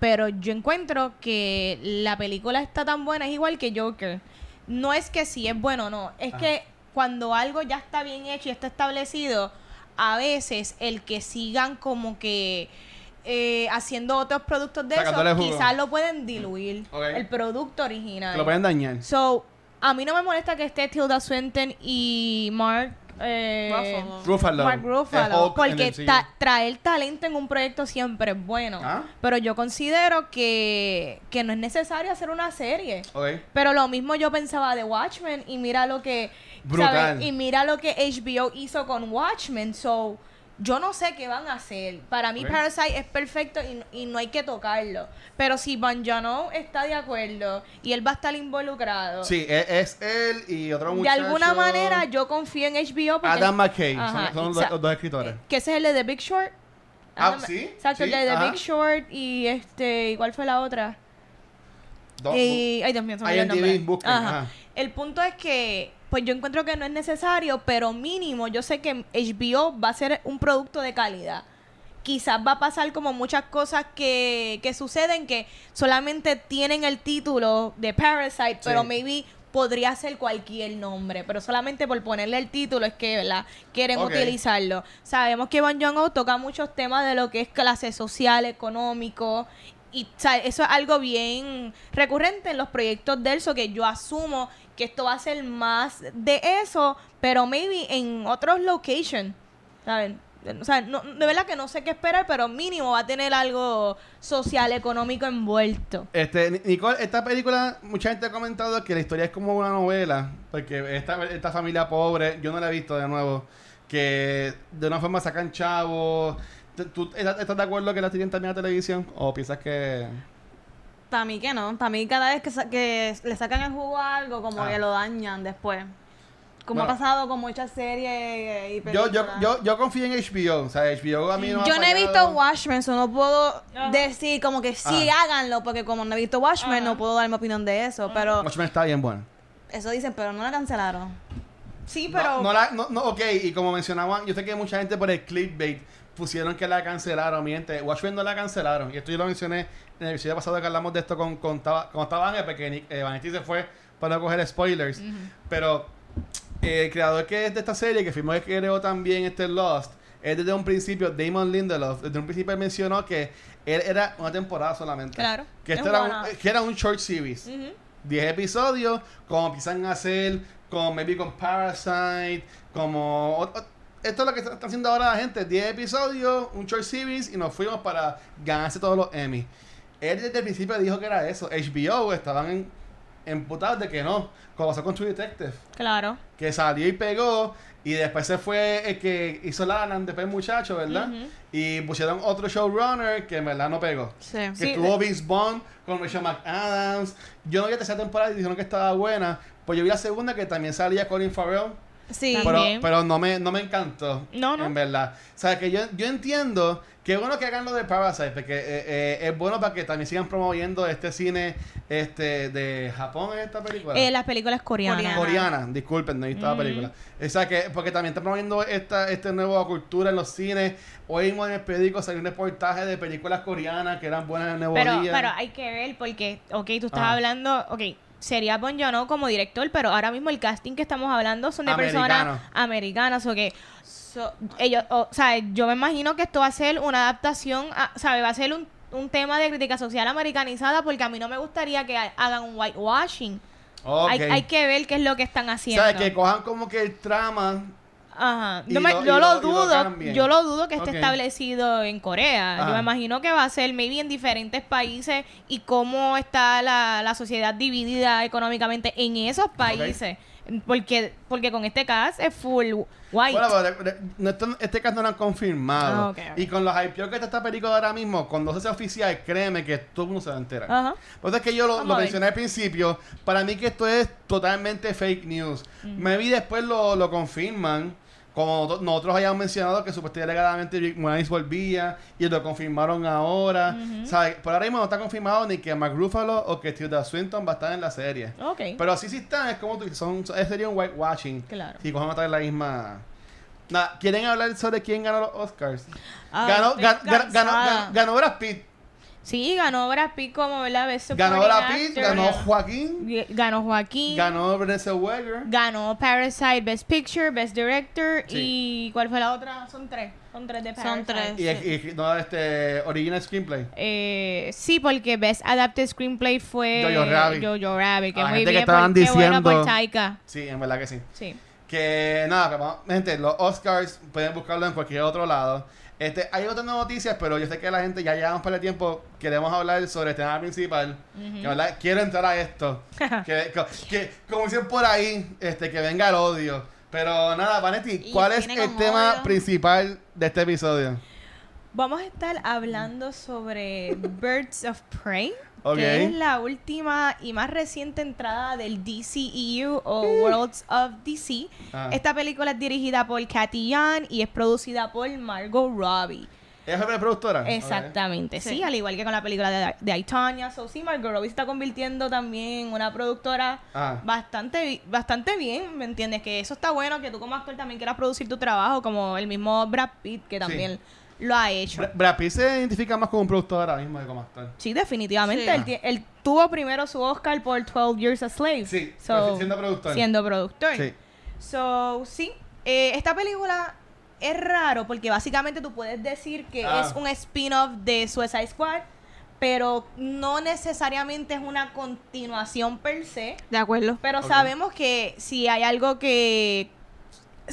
Pero yo encuentro que la película está tan buena, es igual que Joker. no es que si es bueno o no, es que cuando algo ya está bien hecho y está establecido, a veces el que sigan como que eh, haciendo otros productos de eso, Sacándole quizás lo pueden diluir, el producto original. Que lo pueden dañar. So, a mí no me molesta que esté Tilda Swinton y Mark eh, Ruffalo. Ruffalo. Mark el Ruffalo, Hulk en porque ta- traer talento en un proyecto siempre es bueno. Ah. Pero yo considero que, que no es necesario hacer una serie. Ok. Pero lo mismo yo pensaba de Watchmen y mira lo que Brutal. ¿sabes? y mira lo que HBO hizo con Watchmen. So, yo no sé qué van a hacer. Para mí Ok. Parasite es perfecto y, y no hay que tocarlo. Pero si Van Jano está de acuerdo y él va a estar involucrado, Sí, e- es, él y otro de muchacho. alguna manera yo confío en HBO porque Adam McKay. son- Ajá, son, los, dos escritores. que ese es el de The Big Short. Ah, ¿sí? Exacto, el Sí, de The. Big Short y este, ¿y ¿cuál fue la otra? Dos- Y, ay, Dios mío, se me olvidó el IMDb, nombre. busquen, Ajá. ajá. El punto es que, pues yo encuentro que no es necesario, pero mínimo, yo sé que HBO va a ser un producto de calidad. Quizás va a pasar como muchas cosas que, que suceden que solamente tienen el título de Parasite, pero maybe podría ser cualquier nombre, pero solamente por ponerle el título es que, ¿verdad? Quieren utilizarlo. Sabemos que Bon Joon-ho toca muchos temas de lo que es clase social, económico, y o sea, eso es algo bien recurrente en los proyectos de él, so que yo asumo que esto va a ser más de eso, pero maybe en otros locations, ¿saben? O sea, no, de verdad que no sé qué esperar, pero mínimo va a tener algo social, económico envuelto. Este, Ni- Nicole, esta película, mucha gente ha comentado que la historia es como una novela, porque esta, esta familia pobre, yo no la he visto de nuevo, que de una forma sacan chavos. ¿Tú- ¿Tú estás estás de acuerdo que la tienen también a televisión? ¿O piensas que.? Para mí que no. Para mí cada vez que, sa- que le sacan el jugo a algo, como Ah. que lo dañan después. Como Bueno. ha pasado con muchas series y Yo, películas. yo, yo, yo confío en HBO. O sea, HBO a mí no me ha Yo no he visto Watchmen, so no puedo Ajá. decir como que sí Ah. háganlo, porque como no he visto Watchmen, Ajá. no puedo dar mi opinión de eso. Pero Watchmen está bien bueno. eso dicen, pero no la cancelaron. Sí, No, pero... no, la, no, no, ok, y como mencionaban, yo sé que mucha gente por el clickbait pusieron que la cancelaron. Mi gente, Watchmen no la cancelaron. Y esto yo lo mencioné en el episodio pasado que hablamos de esto con, con, Taba- con estaba Ángel, porque eh, Vanetti se fue para no coger spoilers. Pero eh, el creador que es de esta serie, que firmó y creó también este Lost, es desde un principio, Damon Lindelof, desde un principio él mencionó que él era una temporada solamente. Claro, Que es esto era un, one-off. que era un short series. Ujú. 10 episodios, como empiezan a hacer, como maybe con Parasite, como... o- o- esto es lo que está está haciendo ahora la gente, 10 episodios, un short series y nos fuimos para ganarse todos los Emmy. Él desde el principio dijo que era eso. HBO estaban en, emputados de que no, como pasó con True Detective, Claro. que salió y pegó y después se fue el que hizo la el muchacho, ¿verdad? Ujú. Y pusieron otro showrunner que en verdad no pegó. Sí. Que Sí, tuvo de- Vince Bond con Rachel McAdams. Yo no vi la tercera temporada y dijeron que estaba buena. Pues yo vi la segunda que también salía Colin Farrell. Sí. También. Pero, pero no me no me encantó. No, no. En verdad. O sea, que yo, yo entiendo que es bueno que hagan lo de Parasite. Porque eh, eh, es bueno para que también sigan promoviendo este cine este de Japón en esta película. Eh, las películas coreanas. Coreana. Coreana, disculpen, no he visto la Ujú. película. O sea que, porque también está promoviendo esta, esta nueva cultura en los cines. Hoy mismo en el periódico salió un reportaje de películas coreanas que eran buenas en el nuevo Pero, día. pero hay que ver porque, ok, tú estás Ajá. hablando, ok, sería Bon Joon-ho como director, pero ahora mismo el casting que estamos hablando son de personas americanas, o que so- ellos, o, sea, yo me imagino que esto va a ser una adaptación, a, ¿sabe? Va a ser un, un tema de crítica social americanizada porque a mí no me gustaría que ha- hagan un whitewashing. Ok. Hay, hay que ver qué es lo que están haciendo. ¿Sabes? Que cojan como que el trama. Ajá. Y No me- lo- y yo lo- lo y lo dudo, yo lo dudo que esté establecido en Corea. Yo me imagino que va a ser maybe en diferentes países y cómo está la, la sociedad dividida económicamente en esos países. Porque, porque con este cast es full white. Bueno, pero este caso no lo han confirmado. Ah. Y con los hypeos que está esta película ahora mismo, cuando se sea oficial, créeme que todo el mundo se va a enterar. Ajá. Por eso es que yo lo, mencioné al principio. Para mí que esto es totalmente fake news. Me vi después lo, lo confirman. Como nosotros habíamos mencionado que supuestamente legalmente Rick Moranis volvía y lo confirmaron ahora. ¿Sabes? Por ahora mismo no está confirmado ni que Mark Ruffalo o que Tilda Swinton va a estar en la serie. Pero así sí están, es como tú dices, son, sería un whitewashing. Claro. Si cogemos otra vez la misma. Nada, ¿quieren hablar sobre quién ganó los Oscars? Ah, ganó, gan- gan- ganó, cansada. ganó, ganó Brad Pitt. Sí, ganó Brad Pitt como, ¿verdad? Best Ganó Brad Pitt, ganó Joaquín, Ganó Joaquín. ganó Vanessa Weger. Ganó Parasite Best Picture, Best Director. Sí. ¿Y cuál fue la otra? Son tres. Son tres de Parasite. Son tres. Y, y- no, este, Original Screenplay. Eh, sí, porque Best Adapted Screenplay fue Jojo Rabbit. Jojo Rabbit, que A la muy gente que bien, estaban por- qué bueno por diciendo- Taika. Sí, en verdad que sí. Sí. Que nada, vamos- gente, los Oscars pueden buscarlo en cualquier otro lado. Este, hay otras noticias, pero yo sé que la gente ya llevamos para el tiempo. Queremos hablar sobre el tema principal. Que verdad, quiero entrar a esto. que, que, como dicen por ahí, este, que venga el odio. Pero nada, Vanetti, ¿cuál es el tema odio. principal de este episodio? Vamos a estar hablando sobre Birds of Prey, que es la última y más reciente entrada del DCEU o Worlds of DC. Ah. Esta película es dirigida por Cathy Yan y es producida por Margot Robbie. ¿Ella fue la productora? Exactamente, sí. Sí. al igual que con la película de, de I, Tonya. So, sí, Margot Robbie se está convirtiendo también en una productora Ah. bastante, bastante bien, ¿me entiendes? Que eso está bueno, que tú como actor también quieras producir tu trabajo, como el mismo Brad Pitt, que también lo ha hecho. Bra- Brad Pitt se identifica más como un productor ahora mismo que como actor. Sí, definitivamente. Sí. Él, tuvo primero su Oscar por 12 Years a Slave. Sí, So, pero siendo productor. Siendo productor. Sí. So, sí. Eh, esta película es raro porque básicamente tú puedes decir que Ah. es un spin-off de Suicide Squad, pero no necesariamente es una continuación per se. De acuerdo. Pero sabemos que si hay algo que...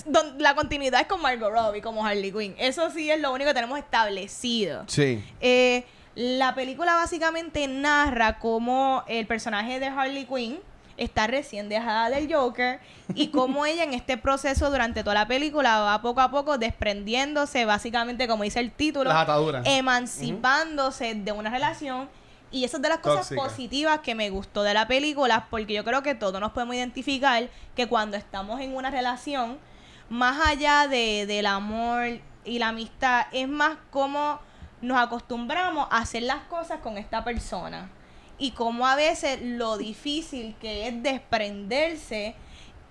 don- la continuidad es con Margot Robbie, como Harley Quinn. Eso sí es lo único que tenemos establecido. Sí. Eh, la película básicamente narra cómo el personaje de Harley Quinn está recién dejada del Joker y cómo ella en este proceso durante toda la película va poco a poco desprendiéndose, básicamente como dice el título, Las ataduras. emancipándose de una relación. Y eso es de las cosas Tóxica. positivas que me gustó de la película, porque yo creo que todos nos podemos identificar que cuando estamos en una relación, más allá de, del amor y la amistad, es más como nos acostumbramos a hacer las cosas con esta persona. Y como a veces lo difícil que es desprenderse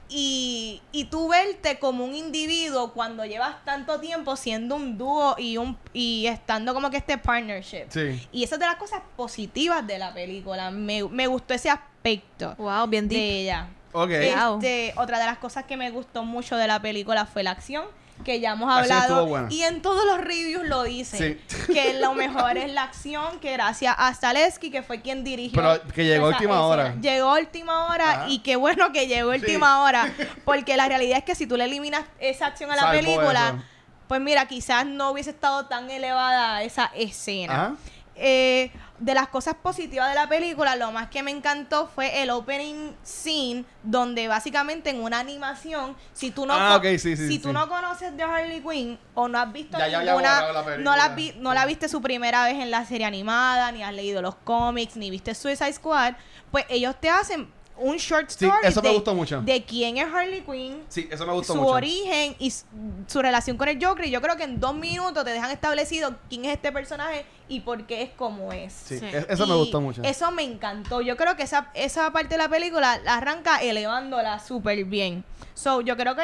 y, y tú verte como un individuo cuando llevas tanto tiempo siendo un dúo y un y estando como que este partnership. Sí. Y esa es de las cosas positivas de la película. Me, me gustó ese aspecto Wow, bien de deep. ella. Ok. Wow. Este, otra de las cosas que me gustó mucho de la película fue la acción, que ya hemos hablado. buena. Y en todos los reviews lo dicen. Sí. Que lo mejor es la acción, que gracias a Zaleski, que fue quien dirigió. Pero que llegó a esa última hora. Llegó a última hora Ajá. y qué bueno que llegó Sí. última hora. Porque la realidad es que si tú le eliminas esa acción a la película, eso. pues mira, quizás no hubiese estado tan elevada esa escena. Ajá. Eh, de las cosas positivas de la película, lo más que me encantó fue el opening scene, donde básicamente en una animación, si tú no, Ah, sí, sí, si sí. tú no conoces de Harley Quinn o no has visto Ya, ya la no, la película. vi- no la viste su primera vez en la serie animada, ni has leído los cómics, ni viste Suicide Squad, pues ellos te hacen un short Sí, story eso me de, gustó mucho. de quién es Harley Quinn, Sí, eso me gustó su mucho. origen y su relación con el Joker. Y yo creo que en dos minutos te dejan establecido quién es este personaje y por qué es como es. Sí, Sí. e- eso me gustó mucho. Eso me encantó. Yo creo que esa, esa parte de la película la arranca elevándola súper bien. So, yo creo que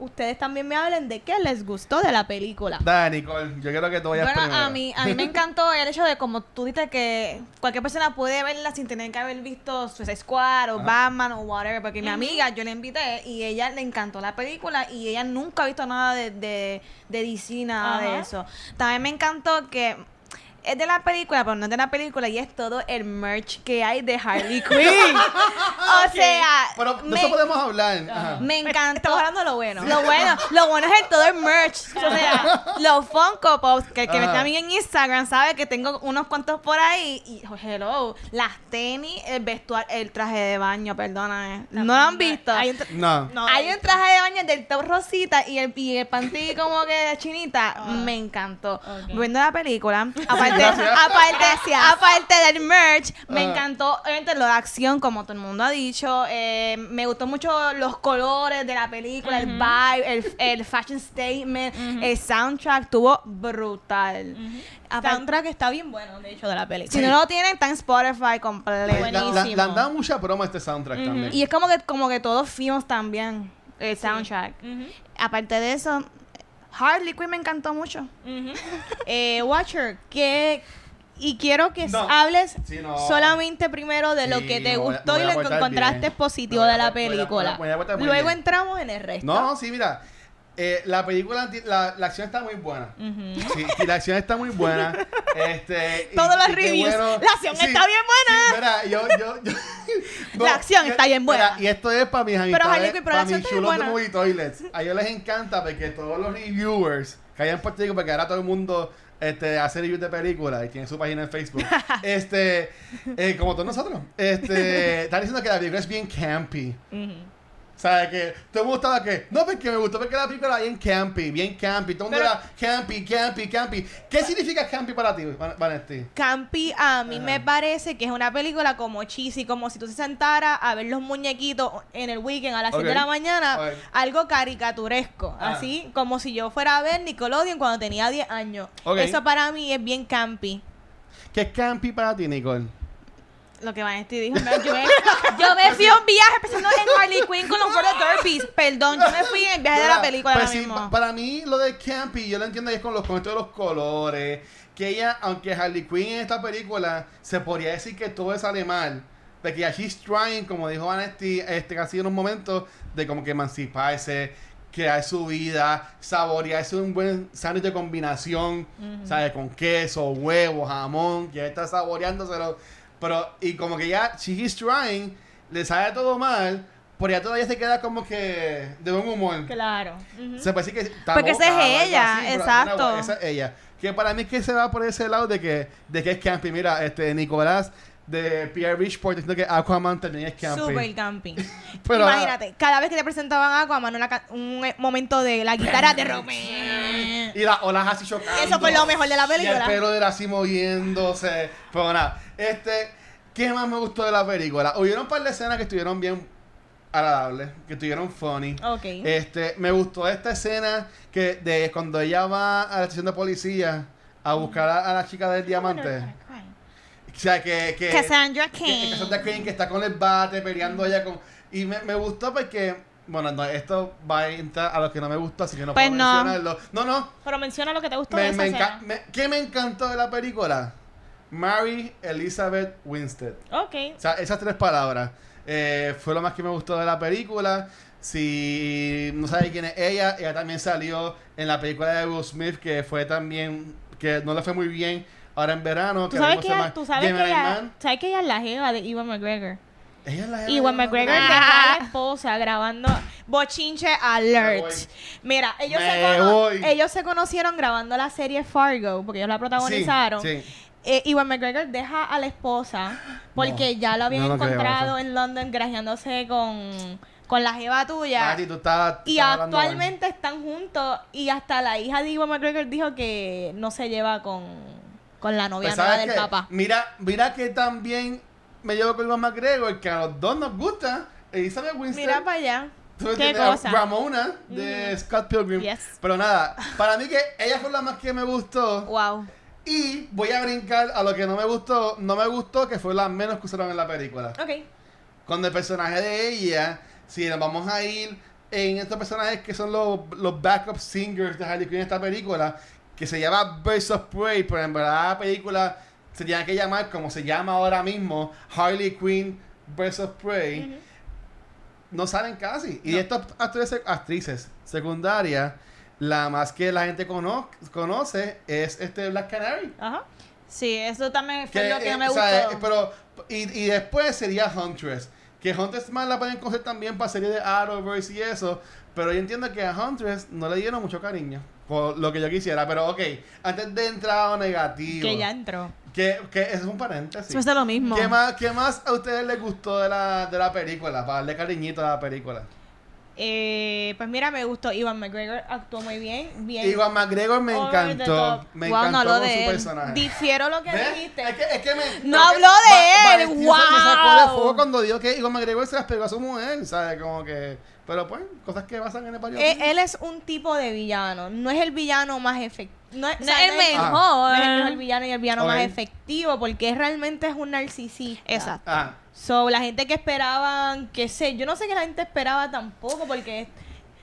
ustedes también me hablen de qué les gustó de la película. Dale, Nicole, yo quiero que tú vayas Bueno, primero. a mí, a mí me encantó el hecho de como tú dices que cualquier persona puede verla sin tener que haber visto Suicide Squad o Ajá. Batman o whatever, porque mi amiga yo la invité y ella le encantó la película y ella nunca ha visto nada de, de, de DC, nada Ajá. de eso. También me encantó que es de la película, pero no es de la película y es todo el merch que hay de Harley Quinn. o sea, Pero de me, eso podemos hablar. Ajá. me encantó. Estamos hablando de lo bueno. Lo bueno, lo bueno es el todo el merch. O sea, los Funko Pops, que el que me está a mí en Instagram sabe que tengo unos cuantos por ahí. Y oh, hello, las tenis, el vestuario, el traje de baño, perdóname. ¿No lo han visto? Hay un No. no, Hay eh, un traje de baño del top rosita y el, y el panty como que de chinita. Me encantó. Ah. Ok. Viendo la película, aparte, Aparte, Gracias. aparte del merch, me Ah. encantó obviamente lo de acción, como todo el mundo ha dicho. Eh, me gustó mucho los colores de la película, el vibe, el, el fashion statement, el soundtrack, estuvo brutal. Aparte- soundtrack está bien bueno, de hecho, de la película. si no lo tienen, está en Spotify completo. Le, la- la- buenísimo. le han dado mucha broma a este soundtrack también. Y es como que, como que todos fuimos también el soundtrack. Aparte de eso, Harley Quinn me encantó mucho. Eh, Watcher, ¿qué Y quiero que No. hables Sí, no. solamente primero de lo que te a- gustó y lo que encontraste bien. positivo de la voy a- voy a- película. Luego bien. entramos en el resto. No, no, sí, mira. Eh, la película, la, la acción está muy buena. Sí, sí, la acción está muy buena. Este, y- Todos los y reviews. bueno- La acción está bien buena. Sí, mira, yo, yo, yo- no, La acción y- está bien buena. mira, y esto es para mis amistades, pero para mis chulos de. Movie Toilets. A ellos les encanta porque todos los reviewers que hay en Puerto Rico, porque ahora todo el mundo este, hace reviews de películas y tiene su página en Facebook. este, eh, como todos nosotros. Este, están diciendo que la película es bien campy. Ujú. ¿Sabes? Que mundo estaba que, no, porque me gustó porque la película era bien campy, bien campy. Todo el mundo era campy, campy, campy. ¿Qué significa campy para ti, Van- Vanetti? Campi a mí Ajá. me parece que es una película como cheesy, como si tú se sentaras a ver los muñequitos en el weekend a las 7 de la mañana, algo caricaturesco, Ah. así como si yo fuera a ver Nickelodeon cuando tenía 10 años. Eso para mí es bien campi. ¿Qué es campy para ti, Nicole? Lo que Vanesti dijo. Yo me, yo me fui a un viaje pensando en Harley Quinn con los roller derbies. Perdón, yo me fui en el viaje de la película pues ahora sí, mismo. para mí lo de campy, yo lo entiendo es con los conceptos de los colores. Que ella, aunque Harley Quinn en esta película, se podría decir que todo sale mal. De que ya she's trying, como dijo Vanesti, este, casi en un momento, de como que emanciparse, crear su vida, saborearse un buen sándwich de combinación, ¿sabes? Con queso, huevo, jamón, que está saboreándoselo. Pero, y como que ya, she is trying, le sale todo mal, pero ya todavía se queda como que de buen humor. Claro. Ujú. Se puede decir que está Porque esa es ella, así, pero exacto. una- esa es ella. Que para mí es que se va por ese lado de que, de que es campy. Mira, este Nicolás de Pierre Richport diciendo que Aquaman también es campy. Super camping. Pero, Imagínate, cada vez que te presentaban a Aquaman, una un eh, momento de la guitarra de Romeo. Y las olas así chocando. Eso fue lo mejor de la Y el película. pelo de él así moviéndose. Pero nada, este, ¿qué más me gustó de la película? Hubieron un par de escenas que estuvieron bien agradables, que estuvieron funny. Ok. Este, me gustó esta escena que de cuando ella va a la estación de policía a buscar a, a la chica del diamante. O sea, que... que Cassandra que- que. Cassandra Cain, que está con el bate peleando allá con... Y me, me gustó porque... Bueno, no, esto va a entrar a los que no me gustó, así que no Pues puedo no. mencionarlo. No, no. Pero menciona lo que te gustó Me, de esa me escena. me- ¿Qué me encantó de la película? Mary Elizabeth Winstead. Ok. O sea, esas tres palabras. eh, fue lo más que me gustó de la película. Si no sabes quién es ella, ella también salió en la película de Will Smith, que fue también, que no le fue muy bien ahora en verano. Tú sabes que, ella, tú sabes que ella, sabes que ella es la jeva de Iwan McGregor. Ella es la jeva Iwan de McGregor Iwan dejó a Ah. la esposa grabando bochinche alert. Mira, ellos se, ellos se conocieron grabando la serie Fargo, porque ellos la protagonizaron. Sí, sí. Eh, Iwan McGregor deja a la esposa porque No, ya lo habían no lo creo, encontrado en London grajeándose con, con la jeva tuya. Mati, tú estás- Y actualmente están juntos y hasta la hija de Iwan McGregor dijo que no se lleva con, con la novia Pues, nueva ¿sabes del qué? papá. Mira, mira que también me llevo con Iwan McGregor, que a los dos nos gusta. Elizabeth Winstead. Mira para allá. ¿Tú Qué cosa. Ramona de Scott Pilgrim. Yes. Pero nada, para mí que ella fue la más que me gustó. Wow. Y voy a brincar a lo que no me gustó. No me gustó que fue la menos que usaron en la película. Ok. Cuando el personaje de ella, si nos vamos a ir en estos personajes que son los, los backup singers de Harley Quinn en esta película, que se llama Birds of Prey, pero en verdad la película se tiene que llamar como se llama ahora mismo, Harley Quinn Birds of Prey, no salen casi. Y estos actores, actrices secundarias, la más que la gente cono- conoce es este Black Canary. Ajá. Sí, eso también fue lo que eh, no me o gustó. sea, eh, pero, y, y después sería Huntress. Que Huntress más la pueden coger también para serie de Arrowverse y eso. Pero yo entiendo que a Huntress no le dieron mucho cariño. Por lo que yo quisiera. Pero ok, antes de entrar a lo negativo. Que ya entró. Que, que eso es un paréntesis. Eso es lo mismo. ¿Qué más, ¿Qué más a ustedes les gustó de la, de la película? Para darle cariñito a la película. Eh, pues mira, me gustó. Iwan McGregor actuó muy bien. bien. Igual McGregor me encantó. Me Wow, no encantó habló con de su él. personaje. Difiero lo que ¿Ves? dijiste. Es que, es que me, No habló de Va- él, se me sacó de wow. fuego cuando dijo que Iwan McGregor se las pegó a su mujer, ¿sabes? Como que... Pero pues, cosas que pasan en el barrio. Eh, él es un tipo de villano. No es el villano más efectivo. No es, No o sea, es el no es- mejor. no es el mejor villano y el villano Ok. más efectivo porque realmente es un narcisista. Exacto. Ah, So, la gente que esperaban, que sé, yo no sé qué la gente esperaba tampoco porque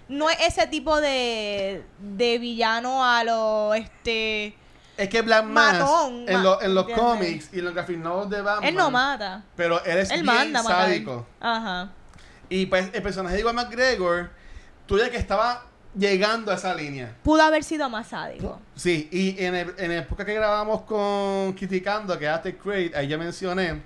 no es ese tipo de, de villano a lo, este, Es que Black Matón, en, lo- en los cómics y en los graphic novels de Batman. Él no mata. Pero él es Él bien manda sádico. Ajá. Y pues el personaje de Iwan McGregor, tú ya que estaba llegando a esa línea. Pudo haber sido más sádico. Sí, y en el, en el época que grabamos con Criticando, que The Crate, ahí ya mencioné,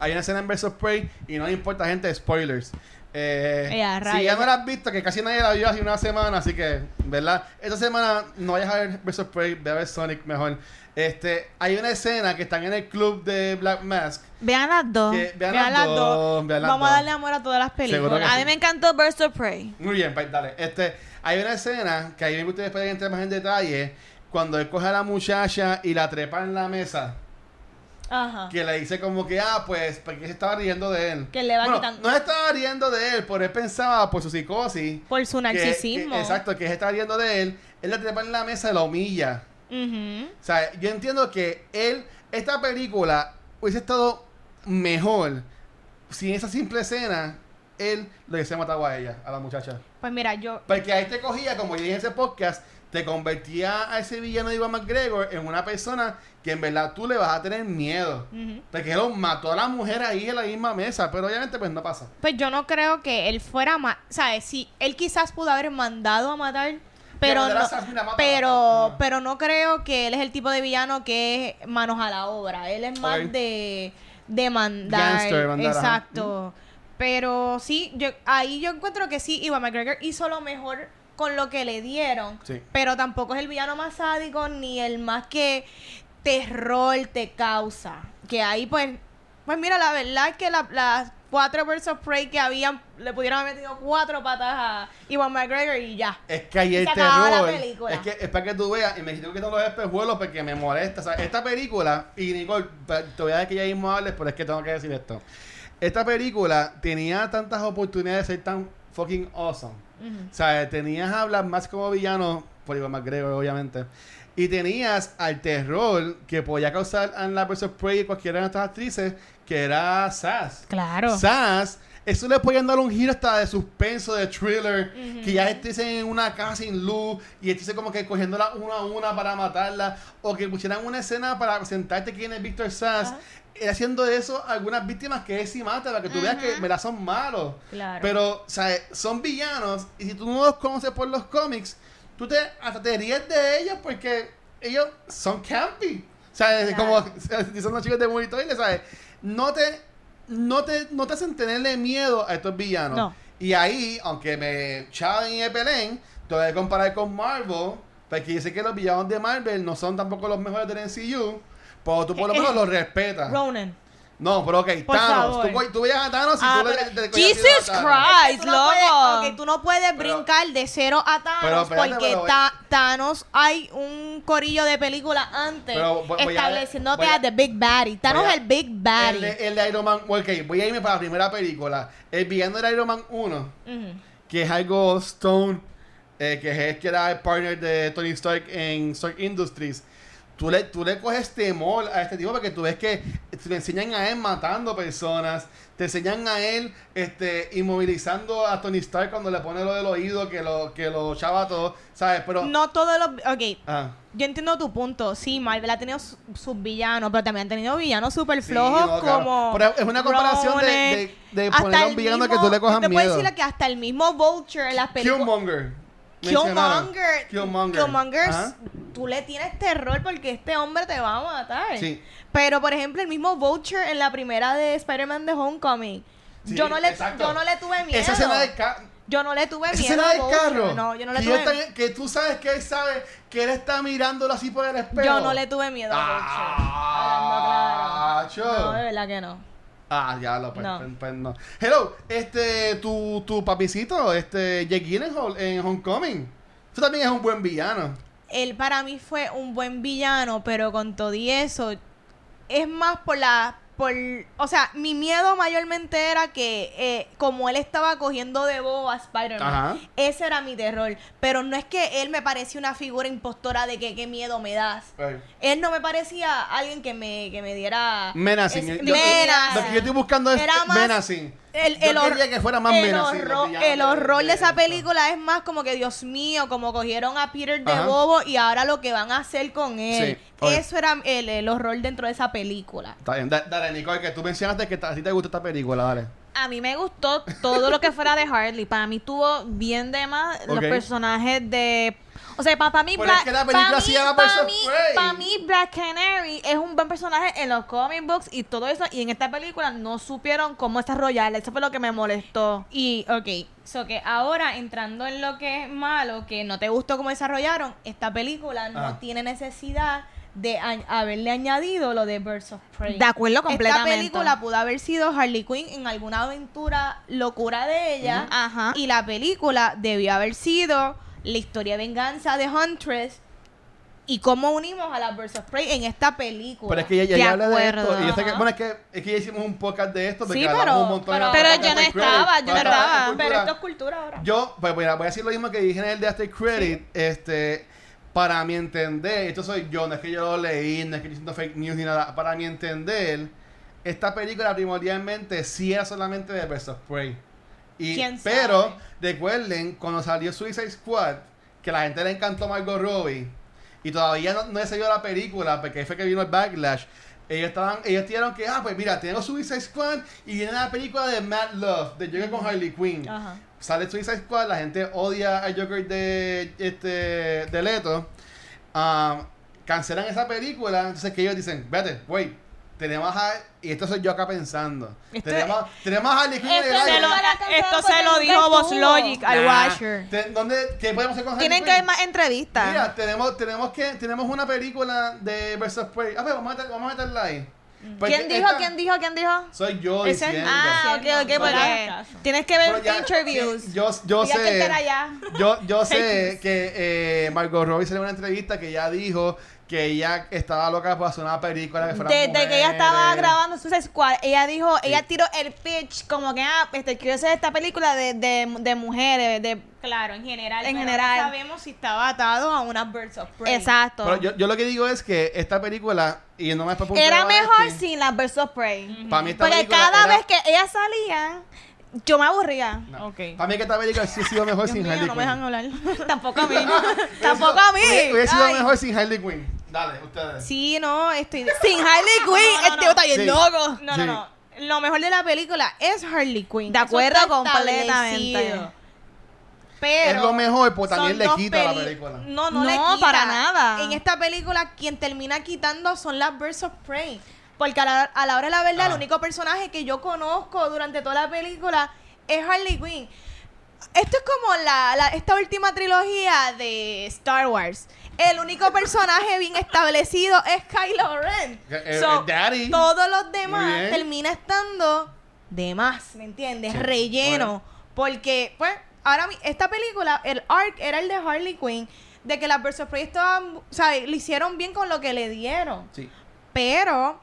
hay una escena en Versus Prey y no le importa gente, spoilers. Eh, si ya no la has visto, que casi nadie la vio hace una semana, así que, ¿verdad? Esta semana no vayas a ver Versus Prey, ve a ver Sonic mejor. Este, hay una escena que están en el club de Black Mask. Vean las dos. Que, vean, Vean las las dos, vean las Vamos a darle amor a todas las películas. que A mí me encantó of Prey. Muy bien, pues dale. Este, hay una escena que ahí me gustaría después entrar más en detalle. Cuando él coge a la muchacha y la trepa en la mesa. Ajá. Que le dice como que, ah, pues, porque se estaba riendo de él. Que le va Bueno, quitando- No se estaba riendo de él, pero él pensaba por su psicosis. Por su narcisismo. que- exacto, que se estaba riendo de él. Él la trepa en la mesa y la humilla. O sea, yo entiendo que él, esta película hubiese estado mejor si en esa simple escena él le hubiese matado a ella, a la muchacha. Pues mira, yo. Porque ahí te cogía, como yo dije en ese podcast, te convertía a ese villano de Ivan McGregor en una persona que en verdad tú le vas a tener miedo. Ujú. Porque él mató a la mujer ahí en la misma mesa, pero obviamente pues no pasa. Pues yo no creo que él fuera más. ¿Sabes? Sí, él quizás pudo haber mandado a matar. Pero no, mata. pero, no creo que él es el tipo de villano que es manos a la obra. Él es más de, de mandar. Gangster, mandar, ajá. Exacto. Pero sí, yo ahí yo encuentro que sí, Ivan McGregor hizo lo mejor con lo que le dieron. Sí. Pero tampoco es el villano más sádico ni el más que terror te causa. Que ahí pues, pues mira, la verdad es que la- las cuatro Birds of Prey que habían, le pudieron haber metido cuatro patas a Ivan McGregor y ya. Es que ahí Y el la terror. Es que es para que tú veas, y me quito que los espejuelos porque me molesta. O sea, esta película, y Nicole, te voy a dar que ya mismo hables, pero es que tengo que decir esto. Esta película tenía tantas oportunidades de ser tan fucking awesome. O sea, tenías a hablar más como villano, por Ivan McGregor, obviamente. Y tenías al terror que podía causar en la vs. Prey y cualquiera de nuestras actrices, que era Sass. Claro. Sass, eso le podían dar un giro hasta de suspenso, de thriller, que ya estuviesen en una casa sin luz y estuviesen como que cogiéndola una a una para matarla, o que pusieran una escena para presentarte quién es Víctor Sass, eh, haciendo eso a algunas víctimas que él sí mata, para que tú veas que me la son malos. Claro. Pero, o sea, son villanos y si tú no los conoces por los cómics, tú te hasta te ríes de ellos porque ellos son campy. O sea, es Claro. como dicen los chicos de monitoring, ¿sabes? No te, no te, no te hacen tenerle miedo a estos villanos. No. Y ahí, aunque me chaven y me peleen, te voy a comparar con Marvel, porque yo sé que los villanos de Marvel no son tampoco los mejores del MCU, pero tú por lo menos los respetas. Ronan. No, pero ok, Por Thanos. favor. Tú, tú veías a Thanos y Ah, tú le, pero- cogías Jesus miedo a Thanos. Christ. Tú no puedes- loco. ok, tú no puedes Pero- brincar de cero a Thanos Pero espérate, porque pero- Ta- Thanos hay un corillo de películas antes Pero voy- voy a- estableciéndote voy a- a The Big Baddie. Thanos voy a- es el Big El de, el de Iron Man, ok, voy a irme para la primera película. El villano de Iron Man 1, Ujú. que es algo Stone, eh, que es el que era el partner de Tony Stark en Stark Industries. Tú le, tú le coges temor a este tipo porque tú ves que te enseñan a él matando personas, te enseñan a él este, inmovilizando a Tony Stark cuando le pone lo del oído, que lo, que lo chava todo, ¿sabes? Pero... No todos los... Ok, Ah. yo entiendo tu punto. Sí, Marvel ha tenido su- sus villanos, pero también han tenido villanos súper Sí, flojos no, claro. como... Pero es una comparación de- de- de poner a un villano que mismo- tú le cojas te puedo miedo. decirle que hasta el mismo Vulture en las películas... Killmonger. Killmonger. Killmonger. Killmonger, Ajá. tú le tienes terror porque este hombre te va a matar. Sí. Pero, por ejemplo, el mismo Vulture en la primera de Spider-Man de Homecoming. Sí, yo, no le, exacto. yo no le tuve miedo. Esa escena del carro. Yo no le tuve Esa miedo. escena a del carro. No, yo no le tuve está- que tú sabes que él sabe que él está mirándolo así por el espejo. Yo no le tuve miedo a Ah, Vulture. Hablando claro. cho. No, de verdad que no. Ah, ya lo pues, No. pues, pues, no. Hello, este, tu, tu papicito, este, Jake Gyllenhaal en Homecoming. Tú también es un buen villano. Él para mí fue un buen villano, pero con todo y eso, es más por la... Por, o sea, mi miedo mayormente era que eh, como él estaba cogiendo de bobo a Spider-Man, ese era mi terror. Pero no es que él me parecía una figura impostora de que qué miedo me das. Él no me parecía alguien que me, que me diera... Menacing. es- Yo- menacing. Lo que yo estoy buscando es Era más- menacing. El, el hor- quería que fuera más el menos así, los horror, el de- horror de, esa película es más como que Dios mío, como cogieron a Peter de Ajá. bobo y ahora lo que van a hacer con él. Sí, oye. Eso era el, el horror dentro de esa película. Está bien, Da- dale, Nicole, que tú mencionaste que a ti te gusta esta película, dale. A mí me gustó todo lo que fuera de Harley. Para mí tuvo bien de más los personajes de... O sea, para, mí, Pero es que la película para se mí, mí, Black Canary es un buen personaje en los comic books y todo eso. Y en esta película no supieron cómo desarrollarla. Eso fue lo que me molestó. Y, ok, so que ahora entrando en lo que es malo, que no te gustó cómo desarrollaron, esta película no Ajá. tiene necesidad de a- haberle añadido lo de Birds of Prey. De acuerdo completamente. Esta película pudo haber sido Harley Quinn en alguna aventura locura de ella. Ajá. Y la película debió haber sido la historia de venganza de Huntress y cómo unimos a la of Prey en esta película. Pero es que ya, ya, hablé de esto. Y yo sé que, bueno, es que, es que ya hicimos un podcast de esto. Porque Sí, pero- un montón pero- de Pero yo no estaba, yo no estaba. Pero esto es cultura ahora. Yo, pues mira, voy a decir lo mismo que dije en el de After Credit. Este, para mi entender, esto soy yo, no es que yo lo leí, no es que yo siento fake news ni nada. Para mi entender, esta película primordialmente sí era solamente de of Prey. Y, ¿Quién sabe? pero, recuerden, cuando salió Suicide Squad, que la gente le encantó Margot Robbie, y todavía no, no salió la película, porque fue que vino el backlash. Ellos estaban, ellos dijeron que, ah, pues mira, tenemos Suicide Squad y viene la película de Mad Love, de Joker con Harley Quinn Ajá. sale Suicide Squad, la gente odia al Joker de este de Leto. Um, cancelan esa película, entonces que ellos dicen, vete, wait, tenemos a y esto soy yo acá pensando. Tenemos, tenemos a Harley Quinn en el Esto aire. se lo- esto se lo porque dijo Boss. Logic al Nah, Watcher. te- ¿dónde, ¿Qué podemos hacer con Harley Tienen que haber más entrevistas. Mira, tenemos, tenemos que, tenemos una película de Versus Prey. A ver, vamos a meter, vamos a meterla ahí. Porque ¿Quién dijo? esta- ¿Quién dijo? ¿Quién dijo? Soy yo Ese diciendo. Ah, ok, ok, porque tienes que ver ya- interviews. sí, yo yo Ya que sé. Yo, yo sé que eh, Margot Robbie salió en una entrevista que ella dijo que ella estaba loca por hacer una película que fuera Desde que ella estaba grabando Suicide Squad, ella dijo, ella tiró el pitch como que, ah, este, quiero hacer esta película de, de, de mujeres, de... Claro, en general. En pero general. No sabemos si estaba atado a una Birds of Prey. Exacto. Pero yo, yo lo que digo es que esta película, y no me Era punto de mejor este, sin las Birds of Prey. Para mí esta Porque película cada era- vez que ellas salían, yo me aburría. No. Ok. Para mí que esta película sí ha sido mejor Dios sin mío, Harley no me Quinn. dejan hablar. Tampoco a mí. Tampoco a mí. Hubiera, sido Ay. mejor sin Harley Quinn. Dale, ustedes. Sí, no, estoy... Sin Harley Quinn, No, no, el no. tío está bien Sí. loco. No, Sí. no, no. Lo mejor de la película es Harley Quinn. De acuerdo completamente. Pero Es lo mejor, pues también le quita la película. No, no, No, le quita. para nada. En esta película, quien termina quitando son las Birds of Prey. Porque a la, a la hora de la verdad, Ah. el único personaje que yo conozco durante toda la película es Harley Quinn. Esto es como la, la- esta última trilogía de Star Wars. El único personaje bien establecido es Kylo Ren. Eh, eh, So, el daddy. Todos los demás termina estando de más, ¿me entiendes? Sí, Relleno. bueno. Porque, pues, ahora esta película, el arc era el de Harley Quinn, de que las Prey estaban, o sea, lo hicieron bien con lo que le dieron. Sí. Pero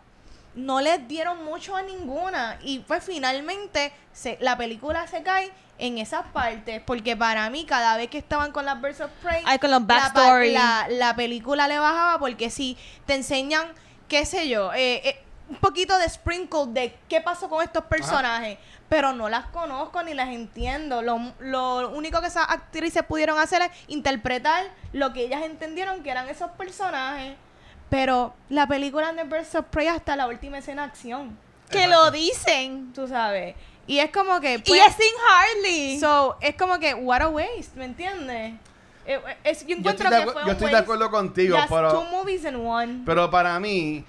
no les dieron mucho a ninguna. Y pues finalmente se, la película se cae en esas partes. Porque para mí, cada vez que estaban con las Birds of Prey, Ay, con los backstory. La, la película le bajaba porque si te enseñan, qué sé yo, eh, eh, un poquito de sprinkle de qué pasó con estos personajes. Pero no las conozco ni las entiendo. Lo, lo único que esas actrices pudieron hacer es interpretar lo que ellas entendieron que eran esos personajes. Pero la película de Birds of Prey hasta la última escena de acción. Que Exacto. lo dicen. Tú sabes. Y es como que. y pues, es sin Harley. So, es como que, what a waste, ¿me entiendes? Eh, eh, es- yo Yo encuentro estoy, de, que acu- fue yo un estoy de acuerdo contigo, Just pero... two movies in one. Pero para mí,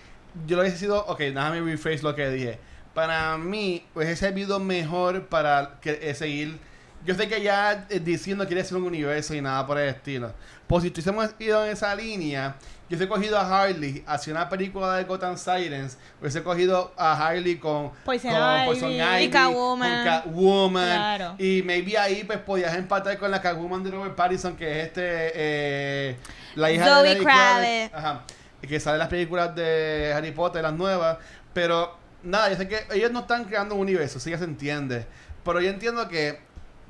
yo lo hubiese sido, ok, déjame rephrase lo que dije. Para mí, hubiese servido mejor para que, eh, seguir. Yo sé que ya eh, diciendo quiere ser un universo y nada por el estilo. Pues si tuviésemos ido en esa línea, yo hubiese cogido a Harley hacia una película de Gotham Sirens, hubiese cogido a Harley con Poison con Ivy. Poison Y Ivy, Catwoman. con Catwoman, Claro. y maybe ahí pues podías empatar con la Catwoman de Robert Pattinson, que es este, eh, la hija Zoe de Kravitz. Ajá. Y que sale en las películas de Harry Potter, las nuevas. Pero nada, yo sé que ellos no están creando un universo, sí ya se entiende. Pero yo entiendo que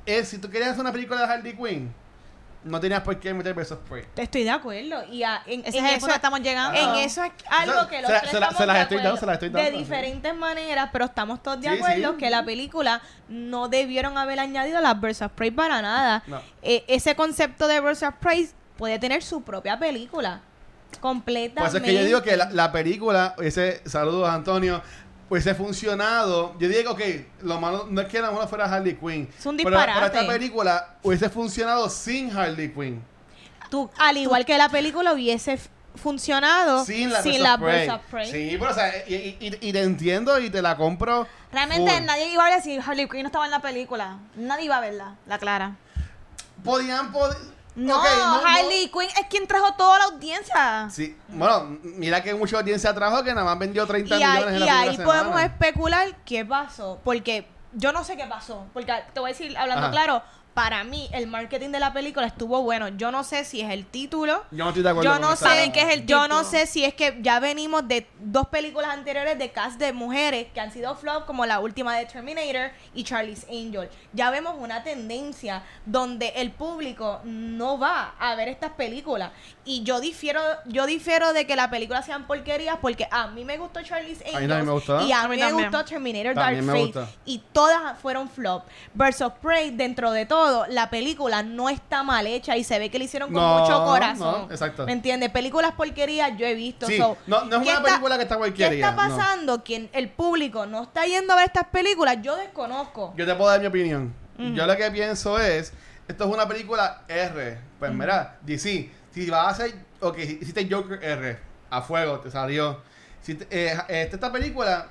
es, si tú querías hacer una película de Harley Quinn, no tenías por qué meter of Prey. Estoy de acuerdo. Y a- en, Ese en es el eso, estamos llegando. en eso es algo que los Se la- tres se la- estamos se las de estoy dando, se las estoy De dando, sí. diferentes maneras, pero estamos todos de Sí, acuerdo sí. que la película no debieron haber añadido las of Prey para nada. No. Eh, ese concepto de of Prey puede tener su propia película. Completamente. Pues es que yo digo que la, la película, ese saludos Antonio, hubiese funcionado. Yo digo que lo malo no es que la malo fuera Harley Quinn. Es un pero, pero disparate. esta película hubiese funcionado sin Harley Quinn. Tú, al igual que la película hubiese funcionado Sin la, sin la Prey. Prey. Sí, pero o sea, y, y- y- y te entiendo y te la compro. Realmente full. nadie iba a ver si Harley Quinn no estaba en la película. Nadie iba a verla, la clara. Podían pod- No, Ok, no- Harley Quinn es quien trajo toda la audiencia. Sí, bueno, mira que mucha audiencia trajo que nada más vendió 30 y ahí, millones en la y ahí semana. podemos especular qué pasó. Porque yo no sé qué pasó. Porque te voy a decir, hablando Ajá. claro, para mí el marketing de la película estuvo bueno. Yo no sé si es el título. Yo no estoy de acuerdo Yo con no esa- sé qué es el Yo no título. sé si es que ya venimos de dos películas anteriores de cast de mujeres que han sido flop, como la última de Terminator y Charlie's Angel. Ya vemos una tendencia donde el público no va a ver estas películas. Y yo difiero, yo difiero de que las películas sean porquerías porque a mí me gustó Charlie's mí Angel también me gustó. y a, A mí mí me gustó Terminator También Dark. Fate y todas fueron flop. Birds of Prey dentro de todo, la película no está mal hecha y se ve que le hicieron con No, mucho corazón. no, exacto. ¿Me entiendes? Películas porquerías yo he visto. Sí, So, no, no es ¿qué una película que está cualquiera. ¿Qué está pasando? Que el público no está yendo a ver estas películas. Yo desconozco. Yo te puedo dar mi opinión. Yo lo que pienso es, esto es una película R. Pues mira, DC, si vas a hacer, ok, hiciste Joker R, a fuego, te salió. Si te- eh, esta, esta película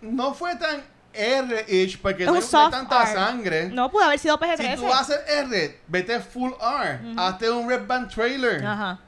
no fue tan R-ish porque Es no hay, tanta R. sangre. No pudo haber sido Si PG-13. tú vas a hacer R, vete full R. Hazte un Red Band trailer. Ajá.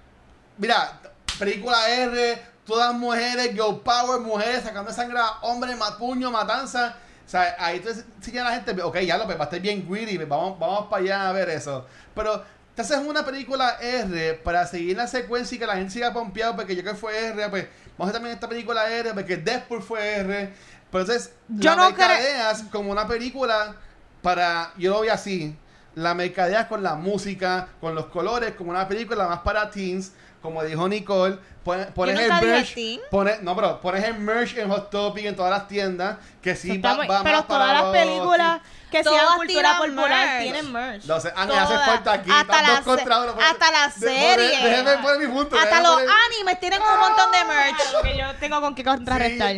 Mira, película R, todas mujeres, girl power, mujeres sacando sangre a hombres, ma- puño, matanza. O sea, ahí te enseña a la gente, ok, ya lo va a estar bien greedy, vamos, vamos para allá a ver eso. Pero te haces una película R para seguir la secuencia y que la gente siga pompeado porque yo que fue R, pues vamos a hacer también esta película R porque Deadpool fue R. Pero entonces, Yo la no mercadeas como una película para, yo lo veo así, la mercadeas con la música, con los colores, como una película más para teens, como dijo Nicole, pon- pones el nunca dije merch, pones, no, pero pones el merch en Hot Topic en todas las tiendas, que sí va, va pero más para todas las los- películas que sean cultura popular merch. tienen merch. No sé, Ángel, hace falta aquí. Hasta están la dos contra se- uno. hasta la De- serie. Déjeme poner mi punto. Hasta los poner- animes tienen un montón de merch. Lo que yo tengo con qué contrarrestar. Sí,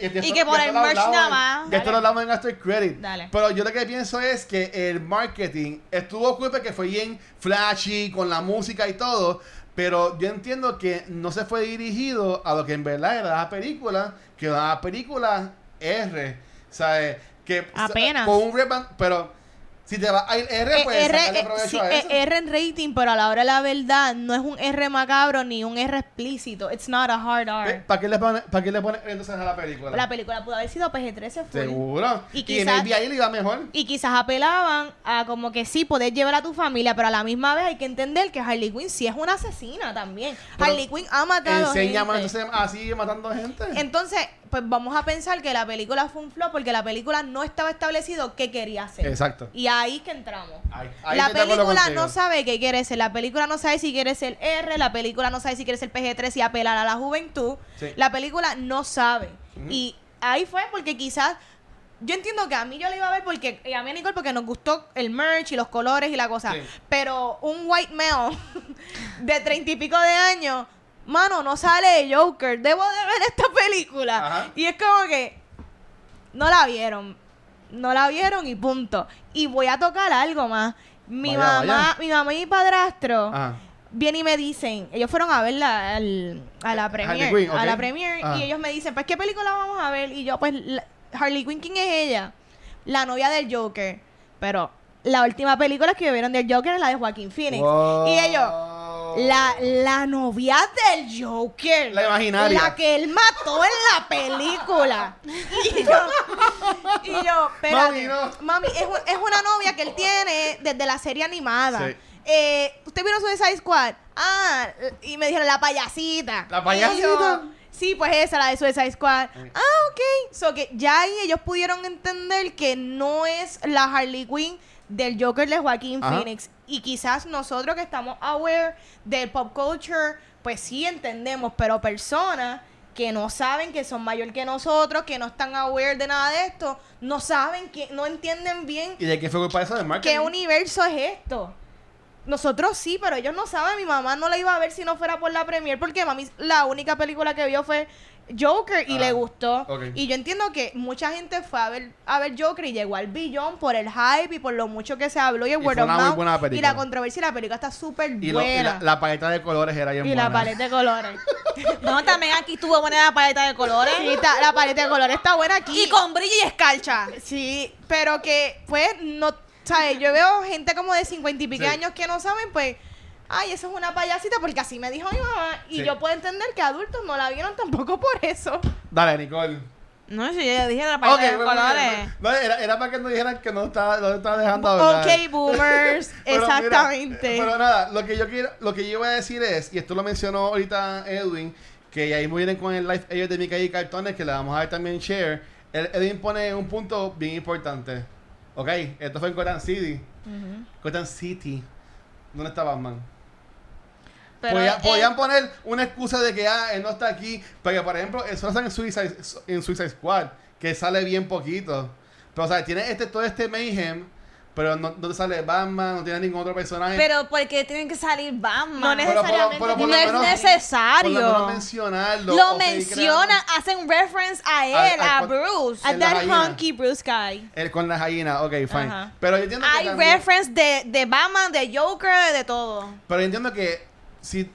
y que, Y que por el merch nada más. Esto lo hablamos en After Credit. Dale. Pero yo lo que pienso es que el marketing estuvo cool porque fue bien flashy, con la música y todo. Pero yo entiendo que no se fue dirigido a lo que en verdad era la película, que era la película R. ¿Sabes? Que Apenas. Con un reband, pero si te va a ir R, pues R, sacarle provecho sí, a eso. R en rating, pero a la hora de la verdad no es un R macabro ni un R explícito. It's not a hard R. ¿Para qué le pones para qué le pones entonces a la película? La película pudo haber sido PG-13 full. Seguro. Y Y, quizás- en el VI le iba mejor. Y quizás apelaban a como que sí, poder llevar a tu familia, pero a la misma vez hay que entender que Harley Quinn sí es una asesina también. Pero Harley Quinn ha matado Enseña gente. entonces así matando gente. Entonces, pues vamos a pensar que la película fue un flop porque la película no estaba establecido qué quería hacer. Exacto. Y ahí es que entramos. Ahí- ahí la película no sabe qué quiere ser. La película no sabe si quiere ser R. La película no sabe si quiere ser PG-13 y apelar a la juventud. Sí. La película no sabe. Y ahí fue porque quizás. Yo entiendo que a mí yo la iba a ver porque. Y a mí a Nicole porque nos gustó el merch y los colores y la cosa. Sí. Pero un white male de treinta y pico de años. Mano, no sale de Joker. Debo de ver esta película. Ajá. Y es como que. No la vieron. No la vieron y punto. Y voy a tocar algo más. Mi Vaya, mamá, vaya. mi mamá y mi padrastro Ajá. vienen y me dicen, ellos fueron a verla al- a la Harley premiere, a la premiere Ajá. y ellos me dicen, pues qué película vamos a ver y yo pues la- Harley Quinn quién es ella, la novia del Joker, pero la última película que vieron del Joker es la de Joaquín Phoenix Wow. y ellos la, la novia del Joker. La imaginaria. La que él mató en la película. Y yo, y yo espérate. Mami, no. Mami, es, es una novia que él tiene desde la serie animada. Sí. Eh, ¿Usted vio Suicide Squad? Ah, y me dijeron la payasita. ¿La payasita? Yo, sí, pues esa, la de Suicide Squad. Ah, ok. So que ya ahí ellos pudieron entender que no es la Harley Quinn del Joker de Joaquín Ajá. Phoenix. Y quizás nosotros que estamos aware del pop culture, pues sí entendemos, pero personas que no saben que son mayor que nosotros, que no están aware de nada de esto, no saben, que no entienden bien ¿Y de qué fue culpa eso de marketing? qué universo es esto. Nosotros sí, pero ellos no saben. Mi mamá no la iba a ver si no fuera por la premier, porque mami la única película que vio fue Joker y Ah, le gustó. Y yo entiendo que mucha gente fue a ver a ver Joker y llegó al billón por el hype y por lo mucho que se habló y el Y word fue of una muy mouth buena y la controversia y la película está súper Y, lo- y buena. la, la paleta de colores era bien Y buena. la paleta de colores. No, también aquí estuvo buena la paleta de colores. Sí, está- la paleta de colores está buena aquí. Y con brillo y escarcha. Sí, pero que, pues, no, ¿sabes? Yo veo gente como de cincuenta y pico Sí. años que no saben, pues, ay, eso es una payasita, porque así me dijo mi mamá. Y Sí. yo puedo entender que adultos no la vieron tampoco por eso. Dale, Nicole. No, si yo ya dije la Ok, paleta de bueno, colores. bueno, no, era, era para que no dijeran que no estaba, no estaba dejando hablar. Ok, boomers, Pero mira, exactamente. pero nada, lo que yo quiero, lo que yo iba a decir es, y esto lo mencionó ahorita Edwin, que ahí muy bien con el live ellos de Mica y Cartones, que le vamos a dar también share. El- Edwin pone un punto bien importante. Ok, esto fue en Gotham City. Gotham City. ¿Dónde está Batman? Pero Podía- él- podían poner una excusa de que ah, él no está aquí. Porque, por ejemplo, eso lo hacen en Suicide, en Suicide Squad, que sale bien poquito. Pero, o sea, tiene este, todo este mayhem, pero no, no te sale Batman, no tiene ningún otro personaje. Pero porque tienen que salir Batman. No Pero necesariamente pero por no lo es menos- necesario. Por lo menos mencionarlo. Lo mencionan, hacen reference a él, al a con- Bruce. A that hunky Bruce Guy. El con la gallina, ok, fine. Ajá. Pero yo entiendo que Hay también- reference de, de Batman, de Joker, de todo. Pero yo entiendo que si,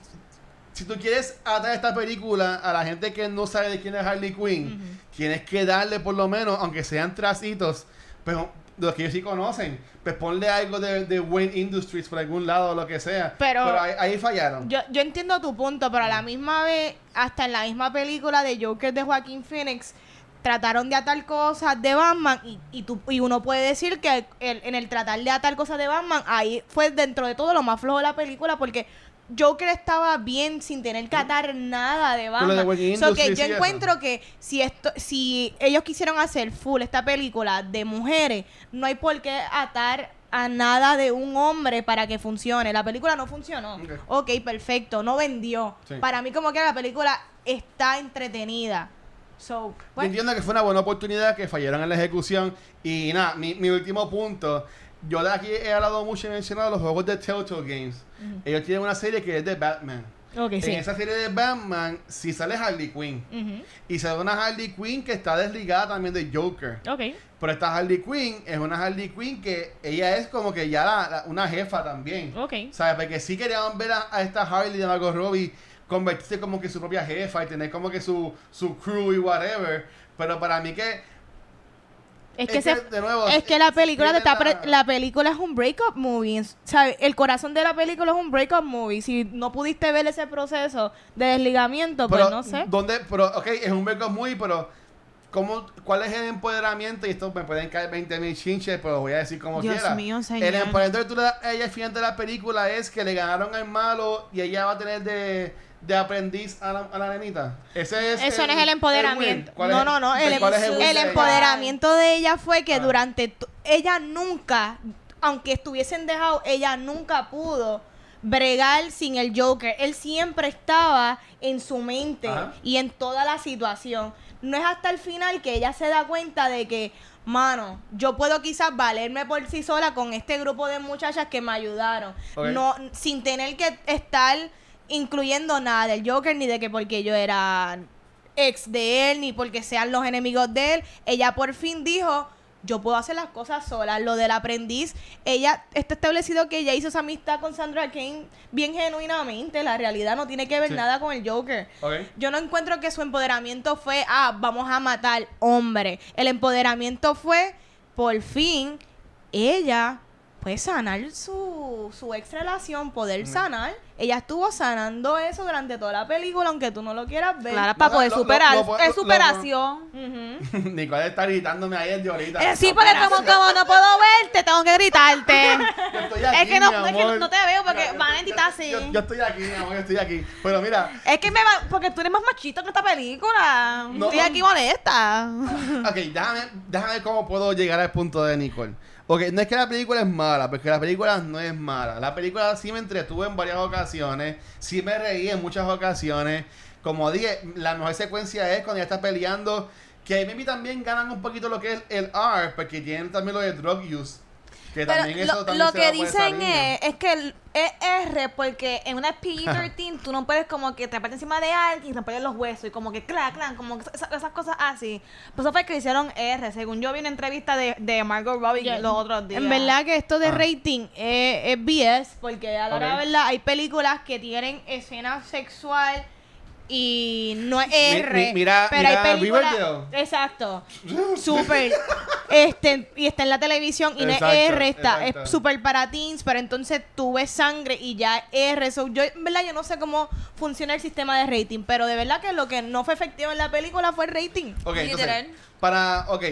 si tú quieres atraer esta película a la gente que no sabe de quién es Harley Quinn, tienes que darle por lo menos, aunque sean tracitos, pero de los que ellos sí conocen, pues ponle algo de, de Wayne Industries por algún lado o lo que sea. Pero- ahí, ahí fallaron. Yo, yo entiendo tu punto, pero a la misma vez, hasta en la misma película de Joker de Joaquín Phoenix, trataron de atar cosas de Batman y, y, tú, y uno puede decir que el- en el tratar de atar cosas de Batman, ahí fue dentro de todo lo más flojo de la película porque Joker estaba bien sin tener que atar nada de lo de Batman. Wayne So que yo encuentro que si esto, si ellos quisieron hacer full esta película de mujeres, no hay por qué atar a nada de un hombre para que funcione. La película no funcionó. Ok. Ok, perfecto, no vendió. Sí. Para mí como que la película está entretenida. So, bueno, entiendo que fue una buena oportunidad que fallaron en la ejecución. Y nada, mi, mi último punto. Yo de aquí he hablado mucho y mencionado los juegos de Telltale Games. Ellos tienen una serie que es de Batman. ok, sí. En esa serie de Batman, si sale Harley Quinn. Y sale una Harley Quinn que está desligada también de Joker. Ok. Pero esta Harley Quinn es una Harley Quinn que ella es como que ya la- la- una jefa también. Ok. ¿Sabes? Porque sí querían ver a, a esta Harley de Margot Robbie convertirse como que su propia jefa y tener como que su, su crew y whatever. Pero para mí que... Es que, se- de nuevo, es que la película te está pre- la- la película es un breakup movie, ¿sabes? El corazón de la película es un breakup movie. Si no pudiste ver ese proceso de desligamiento, pues Pero, no sé. ¿dónde? Pero, ok, es un breakup muy, pero... ¿cómo, ¿Cuál es el empoderamiento? Y esto me pueden caer 20 mil chinches, pero lo voy a decir como Dios quiera. mío, señor. El empoderamiento que tú le das a ella al final de la película es que le ganaron al malo y ella va a tener de, de aprendiz a la, a la nenita. Ese es Eso no es el empoderamiento. win. ¿Cuál no, es- no, no. El, ¿Cuál es el win de ella? empoderamiento de ella fue que Ah. durante. Ella nunca, aunque estuviesen dejado, ella nunca pudo bregar sin el Joker. Él siempre estaba en su mente Ajá. y en toda la situación. No es hasta el final que ella se da cuenta de que, mano, yo puedo quizás valerme por sí sola con este grupo de muchachas que me ayudaron. No, sin tener que estar incluyendo nada del Joker ni de que porque yo era ex de él ni porque sean los enemigos de él. Ella por fin dijo, yo puedo hacer las cosas sola. Lo del aprendiz, ella está establecido que ella hizo esa amistad con Sandra Kane bien genuinamente. La realidad no tiene que ver Sí. nada con el Joker. Ok. Yo no encuentro que su empoderamiento fue, ah, vamos a matar hombre. El empoderamiento fue, por fin, ella pues sanar su, su ex relación, poder sanar. Ella estuvo sanando eso durante toda la película, aunque tú no lo quieras ver. Claro, para poder lo- lo- superar. lo- lo- es lo- superación. Ujú. Nicole está gritándome ahí de ahorita. Eh, sí, porque como, como no puedo verte, tengo que gritarte. Yo estoy aquí, es que no, mi es que amor. no te veo porque Yo- Vanetti yo- está así. Yo, yo estoy aquí, mi amor, yo estoy aquí. Pero mira, Es que me va, porque tú eres más machito que esta película. No. Estoy aquí molesta. Ok, déjame, déjame ver cómo puedo llegar al punto de Nicole. Ok, no es que la película es mala, porque la película no es mala. La película sí me entretuvo en varias ocasiones, sí me reí en muchas ocasiones. Como dije, la mejor secuencia es cuando ya está peleando, que ahí maybe también ganan un poquito lo que es el R, porque tienen también lo de drug use. Que Pero también eso lo, también lo se que dicen es, es que el- es R porque en una PG-13 tú no puedes como que te parte encima de alguien y romperle los huesos y como que clac, clac, como que esas, esas cosas así. Pues eso fue que hicieron R, según yo vi una entrevista de, de Margot Robbie los otros días. En verdad que esto de Ah. rating es, es BS, porque a la hora de verdad hay películas que tienen escena sexual y no es R. mi- mira- pero mira hay películas. Exacto. Súper. este, y está en la televisión y no es R, está, exacto. es súper para teens, pero entonces tú ves sangre y ya es R. So, yo, en verdad, yo no sé cómo funciona el sistema de rating, pero de verdad que lo que no fue efectivo en la película fue el rating. Ok, entonces, para, ok,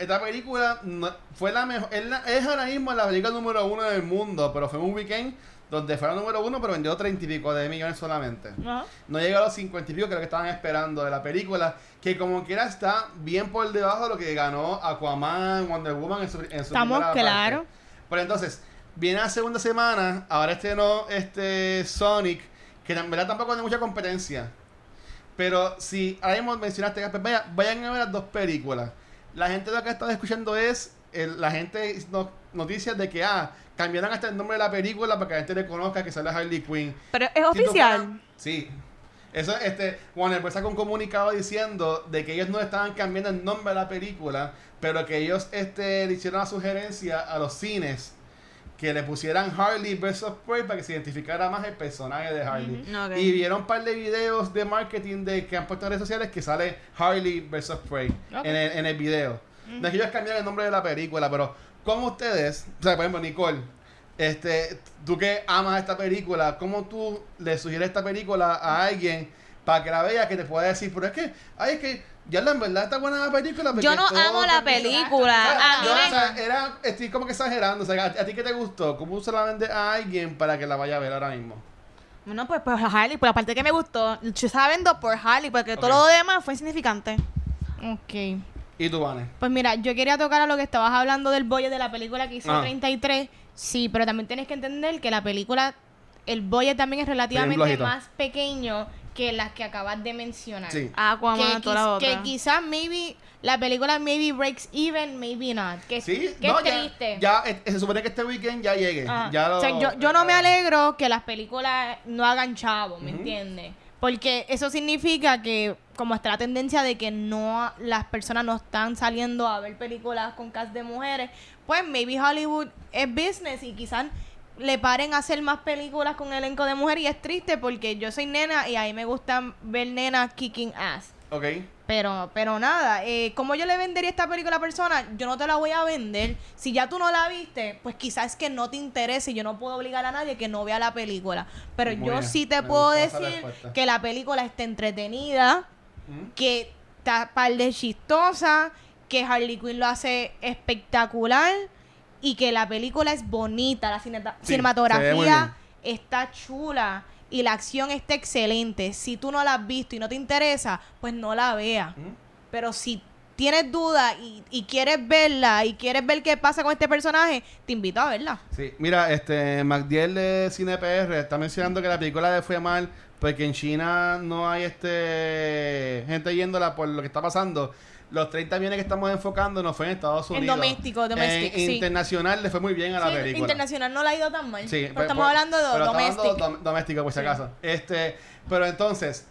esta película no- fue la mejor, es, la- es ahora mismo la película número uno del mundo, pero fue un weekend donde fue la número uno, pero vendió treinta y pico de millones solamente. Ajá. No llegó a los 50 y pico que lo que estaban esperando de la película, que como quiera está bien por debajo de lo que ganó Aquaman, Wonder Woman en su, en su Estamos claro. Pero entonces, viene la segunda semana, ahora estrenó este Sonic, que en verdad tampoco tiene mucha competencia. Pero si ahora mismo mencionaste, pues vaya, vayan a ver las dos películas. La gente lo que ha estado escuchando es el- la gente no- noticias de que ah, cambiaron hasta el nombre de la película para que la gente le conozca que sale Harley Quinn. Pero es oficial. Sí. Eso, este, Warner Bros. sacó un comunicado diciendo de que ellos no estaban cambiando el nombre de la película, pero que ellos este, le hicieron la sugerencia a los cines que le pusieran Harley vs. Prey para que se identificara más el personaje de Harley. Y vieron un par de videos de marketing de que han puesto en redes sociales que sale Harley vs. Prey en, el, en el video. No es que ellos cambiaron el nombre de la película, pero como ustedes, o sea, por ejemplo, Nicole, este, tú que amas esta película, ¿cómo tú le sugieres esta película a alguien para que la vea que te pueda decir, pero es que, ay, es que ya la en verdad está buena la película? Yo no amo la película. O sea, A mí yo, me- o sea, era, estoy como que exagerando. O sea, ¿a, a ti qué te gustó? ¿Cómo se la vendes a alguien para que la vaya a ver ahora mismo? Bueno, pues, pues Harley, pues aparte que me gustó, yo estaba viendo por Harley, porque todo lo demás fue insignificante. Ok. ¿Y tú, Vane? Pues mira, yo quería tocar a lo que estabas hablando del boye de la película que hizo Ah. 33. Sí, pero también tienes que entender que la película, el boye también es relativamente más pequeño que las que acabas de mencionar. Sí. Aquaman, otra. que quizás maybe la película maybe breaks even, maybe not. Que, Sí, que no, es triste. ya, eh, se supone que este weekend ya llegue. Ajá. Ya lo- O sea, yo, yo no me eh, alegro que las películas no hagan chavo, ¿me entiendes? Porque eso significa que, como está la tendencia de que no las personas no están saliendo a ver películas con cast de mujeres, pues maybe Hollywood es business y quizás le paren a hacer más películas con elenco de mujeres y es triste porque yo soy nena y a mí me gusta ver nenas kicking ass. Ok. Pero, pero nada, eh, como yo le vendería esta película a la persona, yo no te la voy a vender. Si ya tú no la viste, pues quizás es que no te interese y yo no puedo obligar a nadie que no vea la película. Pero Muy yo bien, sí te me puedo decir que la película está entretenida, Ujú. que está par de chistosa, que Harley Quinn lo hace espectacular y que la película es bonita, la Sí, cinematografía está chula y la acción está excelente. Si tú no la has visto y no te interesa, pues no la veas. Pero si tienes dudas y, y quieres verla y quieres ver qué pasa con este personaje, te invito a verla. Sí, mira, este MacDiel de Cine PR está mencionando que la película le fue mal porque en China no hay este gente yéndola por lo que está pasando. Los 30 millones que estamos enfocando no fue en Estados En Unidos. doméstico, domestic, En sí. internacional le fue muy bien a la Sí, película. internacional no la ha ido tan mal. Sí, pero pues, estamos pues, hablando de pero estamos doméstico. hablando dom- doméstico, por si acaso. Este, pero entonces,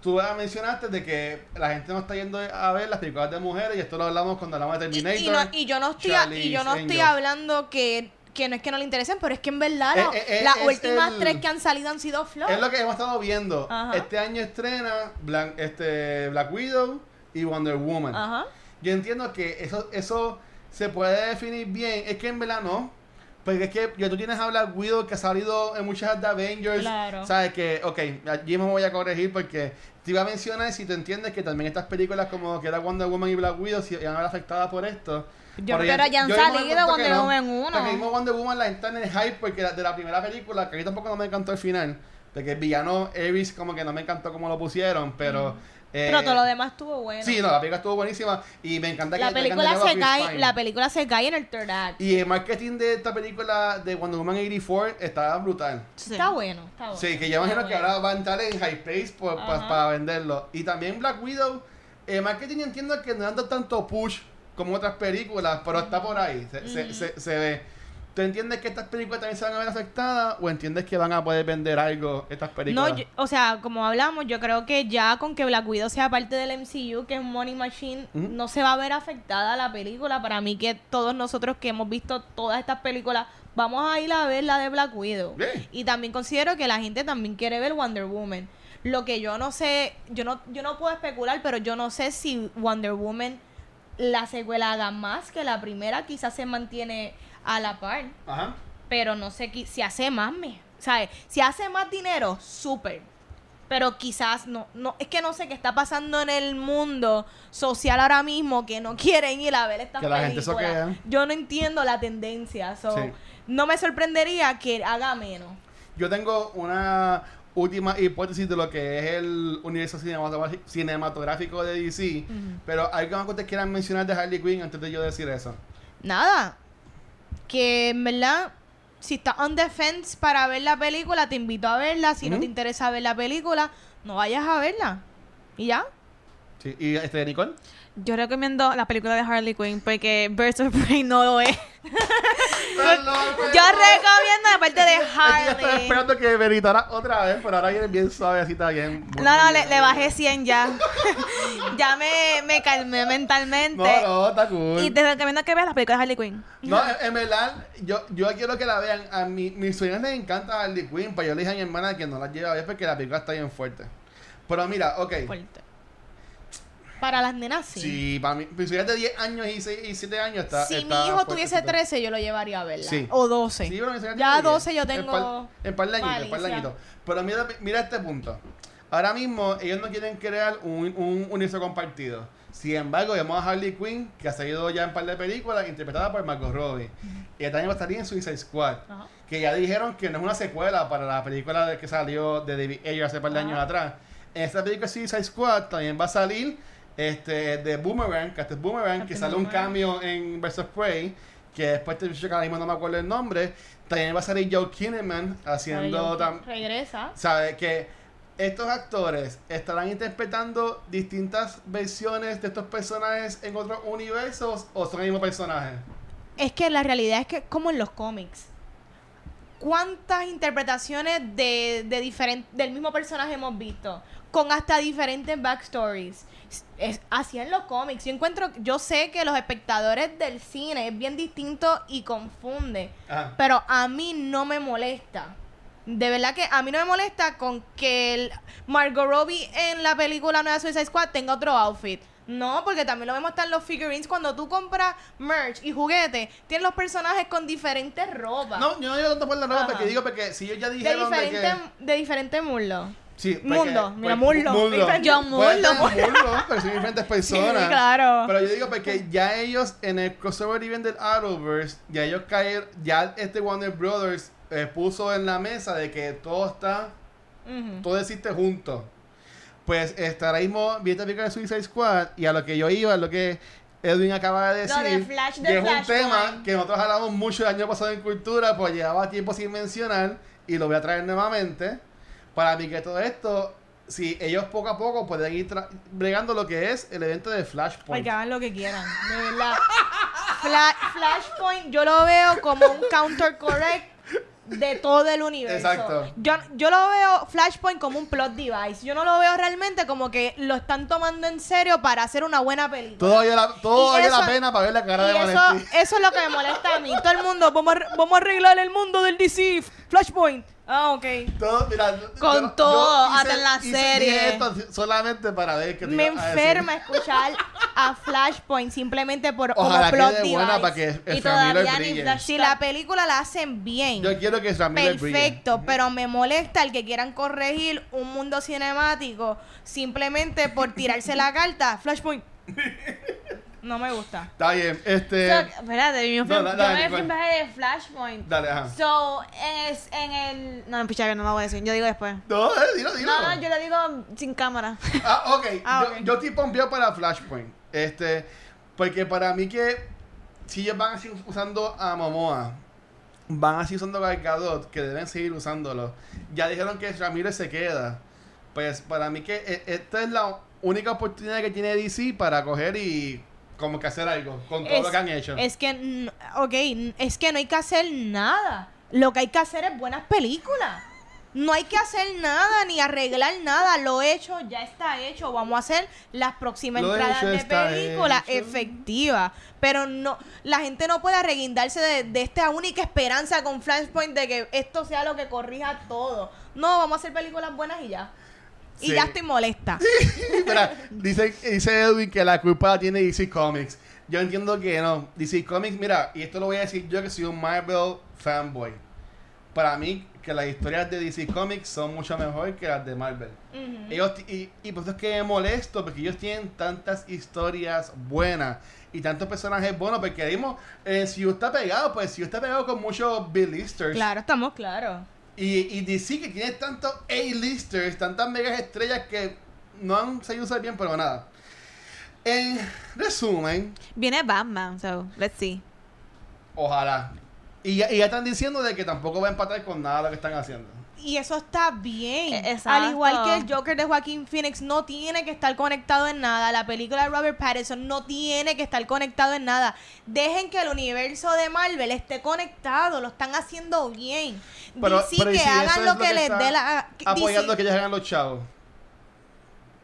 tú mencionaste de que la gente no está yendo a ver las películas de mujeres y esto lo hablamos cuando hablamos de Terminator. y no, y yo no estoy, a- y yo no Charlie's estoy Angels. hablando que, que no es que no le interesen, pero es que en verdad Eh, eh, eh, las últimas el- tres que han salido han sido flow. Es lo que hemos estado viendo. Ajá. Este año estrena este, Black Widow y Wonder Woman. Ajá. Yo entiendo que eso, eso se puede definir bien. Es que en verdad no. Porque es que ya tú tienes a Black Widow que ha salido en muchas de Avengers. Claro. Sabes que, ok, allí me voy a corregir porque te iba a mencionar si tú entiendes que también estas películas como que era Wonder Woman y Black Widow si iban a ver afectadas por esto. Yo- Pero pero ya han yo salido Wonder no. Woman uno. Porque mismo Wonder Woman la está en el hype porque de la primera película, que a mí tampoco no me encantó el final. Porque el villano Ares como que no me encantó como lo pusieron, pero Eh, Pero todo lo demás estuvo bueno. Sí, no, la película estuvo buenísima y me encanta que la de película se cae, la película se cae en el third act. Y el marketing de esta película de Wonder Woman 84 estaba brutal. Sí. Está bueno, está bueno. Sí, que yo imagino Está que bueno. ahora va a entrar en high pace por- pa- para venderlo. Y también Black Widow, el marketing entiendo que no dando tanto push como otras películas, pero está por ahí, se, se- se- se ve. ¿Tú entiendes que estas películas también se van a ver afectadas o entiendes que van a poder vender algo estas películas? No, yo- o sea, como hablamos, yo creo que ya con que Black Widow sea parte del MCU, que es Money Machine, no se va a ver afectada la película. Para mí que todos nosotros que hemos visto todas estas películas, vamos a ir a ver la de Black Widow. Bien. Y también considero que la gente también quiere ver Wonder Woman. Lo que yo no sé, yo no, yo no puedo especular, pero yo no sé si Wonder Woman, la secuela haga más que la primera, quizás se mantiene a la par Ajá. pero no sé si hace más me ¿sabes? si hace más dinero súper pero quizás no no es que no sé qué está pasando en el mundo social ahora mismo que no quieren ir a ver estas Que la gente yo no entiendo la tendencia so, Sí. no me sorprendería que haga menos Yo tengo una última hipótesis de lo que es el universo cinematográfico, de DC, pero algo más que ustedes quieran mencionar de Harley Quinn antes de yo decir eso. nada que en verdad si estás on defense para ver la película te invito a verla. Si no te interesa ver la película no vayas a verla. Y ya Sí. ¿Y este de Nicole? Yo recomiendo la película de Harley Quinn porque Birds of Prey no lo es. Yo recomiendo la parte de Es que yo estaba Harley. esperando que veritara otra vez, pero ahora viene bien suavecita, bien. No, no, le, le bajé 100 ya. ya me, me calmé mentalmente. No, no, está cool. Y te recomiendo que veas la película de Harley Quinn. No, en, en verdad, yo, yo quiero que la vean. A mi, mis sueños les encanta Harley Quinn, pero yo le dije a mi hermana que no la lleve a ver porque la película está bien fuerte. Pero mira, ok. fuerte. Para las nenas, sí. Sí, para mí, mis sueños de 10 años y, 6, y 7 años está. si está mi hijo tuviese fuertecito. 13, yo lo llevaría a verla. Sí. O 12. Sí, ya tienen 12 yo 10. tengo. En par, de añitos, en par de añitos. Pero mira, mira este punto. Ahora mismo ellos no quieren crear un, un universo compartido. Sin embargo, vemos a Harley Quinn, que ha salido ya en un par de películas, interpretada por Margot Robbie. Y ella también va a estar en Suicide Squad. Ajá. Que ya dijeron que no es una secuela para la película que salió de David Ayer hace un par de Ajá. años atrás. En esta película Suicide Squad también va a salir este de Boomerang, Captain Boomerang, que Captain sale un cambio en Versus Prey, que después te que ahora mismo no me acuerdo el nombre. También va a salir Joe Kinnaman haciendo tam- Regresa. ¿Sabe? Que estos actores estarán interpretando distintas versiones de estos personajes en otros universos o son el mismo personaje. Es que la realidad es que, como en los cómics, ¿cuántas interpretaciones de, de diferen- del mismo personaje hemos visto? Con hasta diferentes backstories. Es, así en los cómics. Yo encuentro, yo sé que los espectadores del cine es bien distinto y confunde. Ajá. Pero a mí no me molesta. De verdad que a mí no me molesta con que el Margot Robbie en la película Nueva Suicide Squad tenga otro outfit. No, porque también lo vemos hasta en los figurines. Cuando tú compras merch y juguetes, tienes los personajes con diferentes ropas. No, yo no digo tanto por la ropa Ajá. porque digo porque si ellos ya de dijeron de, diferentes que... de diferentes muslos. Sí, porque- Mundo, mira, pues, John Puede ser Mullo. Mullo, pero son diferentes personas. Sí, claro. Pero yo digo porque ya ellos en el crossover event del Arrowverse, ya ellos caer, ya este Warner Brothers eh, puso en la mesa de que todo está, todo existe junto. Pues este, ahora mismo vi esta película de Suicide Squad y a lo que yo iba, lo que Edwin acaba de decir, de Flash de que es un tema que nosotros hablamos mucho el año pasado en cultura, pues llevaba tiempo sin mencionar y lo voy a traer nuevamente. Para mí que todo esto, si ellos poco a poco pueden ir tra- bregando lo que es el evento de Flashpoint. Porque hagan lo que quieran. De verdad. Fla- Flashpoint yo lo veo como un counter correct de todo el universo. Exacto. Yo, yo lo veo Flashpoint como un plot device. Yo no lo veo realmente como que lo están tomando en serio para hacer una buena película. Todo vale la, todo Y vale eso- la pena para ver la cara de eso, Valentín. eso es lo que me molesta a mí. Todo el mundo, vamos a, vamos a arreglar el mundo del DC. Flashpoint. Ah, ok. Todo, mira, Con yo- todo, yo hasta en la hice- serie. esto solamente para ver que Me a enferma escuchar a Flashpoint simplemente por Ojalá como plot buena para que Y Ezra Miller todavía ni. Flash- Si la película la hacen bien, Yo quiero que brille. perfecto, pero me molesta el que quieran corregir un mundo cinemático simplemente por tirarse la carta. Flashpoint. No me gusta. Está bien, este. So, espérate, yo, No, fui- da- yo dale, me fui ¿cuál? en viaje de Flashpoint. Dale, ajá. So, en el, en el... No, picha, que no me voy a decir. Yo digo después. No, dilo, dilo. No, no, yo lo digo sin cámara. Ah, ok. Ah, yo, ok. yo estoy pompeado para Flashpoint. Este, porque para mí que si ellos van a seguir usando a Momoa, van a seguir usando a Gal Gadot, que deben seguir usándolo. Ya dijeron que Ramírez se queda. Pues para mí que e- esta es la única oportunidad que tiene DC para coger y como que hacer algo con todo Es- lo que han hecho. Es que, ok, es que no hay que hacer nada. Lo que hay que hacer es buenas películas. No hay que hacer nada ni arreglar nada. Lo hecho ya está hecho. Vamos a hacer las próximas Lo entradas de películas efectivas. Pero no, la gente no puede arreguindarse de, de esta única esperanza con Flashpoint de que esto sea lo que corrija todo. No, vamos a hacer películas buenas y ya. Y ya estoy molesta. Dice, dice Edwin que la culpa la tiene DC Comics. Yo entiendo que no. DC Comics, mira, y esto lo voy a decir yo que soy un Marvel fanboy. Para mí, que las historias de DC Comics son mucho mejor que las de Marvel. Ellos, y, y por eso es que me molesto, porque ellos tienen tantas historias buenas y tantos personajes buenos, porque dimos, eh, si está pegado, pues si está pegado con muchos B-listers. Claro, estamos claros. Y, y DC que tiene tantos A-listers, tantas megas estrellas que no han sabido usar bien, pero nada. En resumen, Viene Batman, so, let's see. ojalá. Y ya, y ya están diciendo de que tampoco va a empatar con nada lo que están haciendo. Y eso está bien. Exacto. Al igual que el Joker de Joaquín Phoenix no tiene que estar conectado en nada. La película de Robert Pattinson no tiene que estar conectado en nada. Dejen que el universo de Marvel esté conectado. Lo están haciendo bien. Pero, DC pero ¿y que si hagan lo que, les dé la... Apoyando DC que ellos hagan los chavos.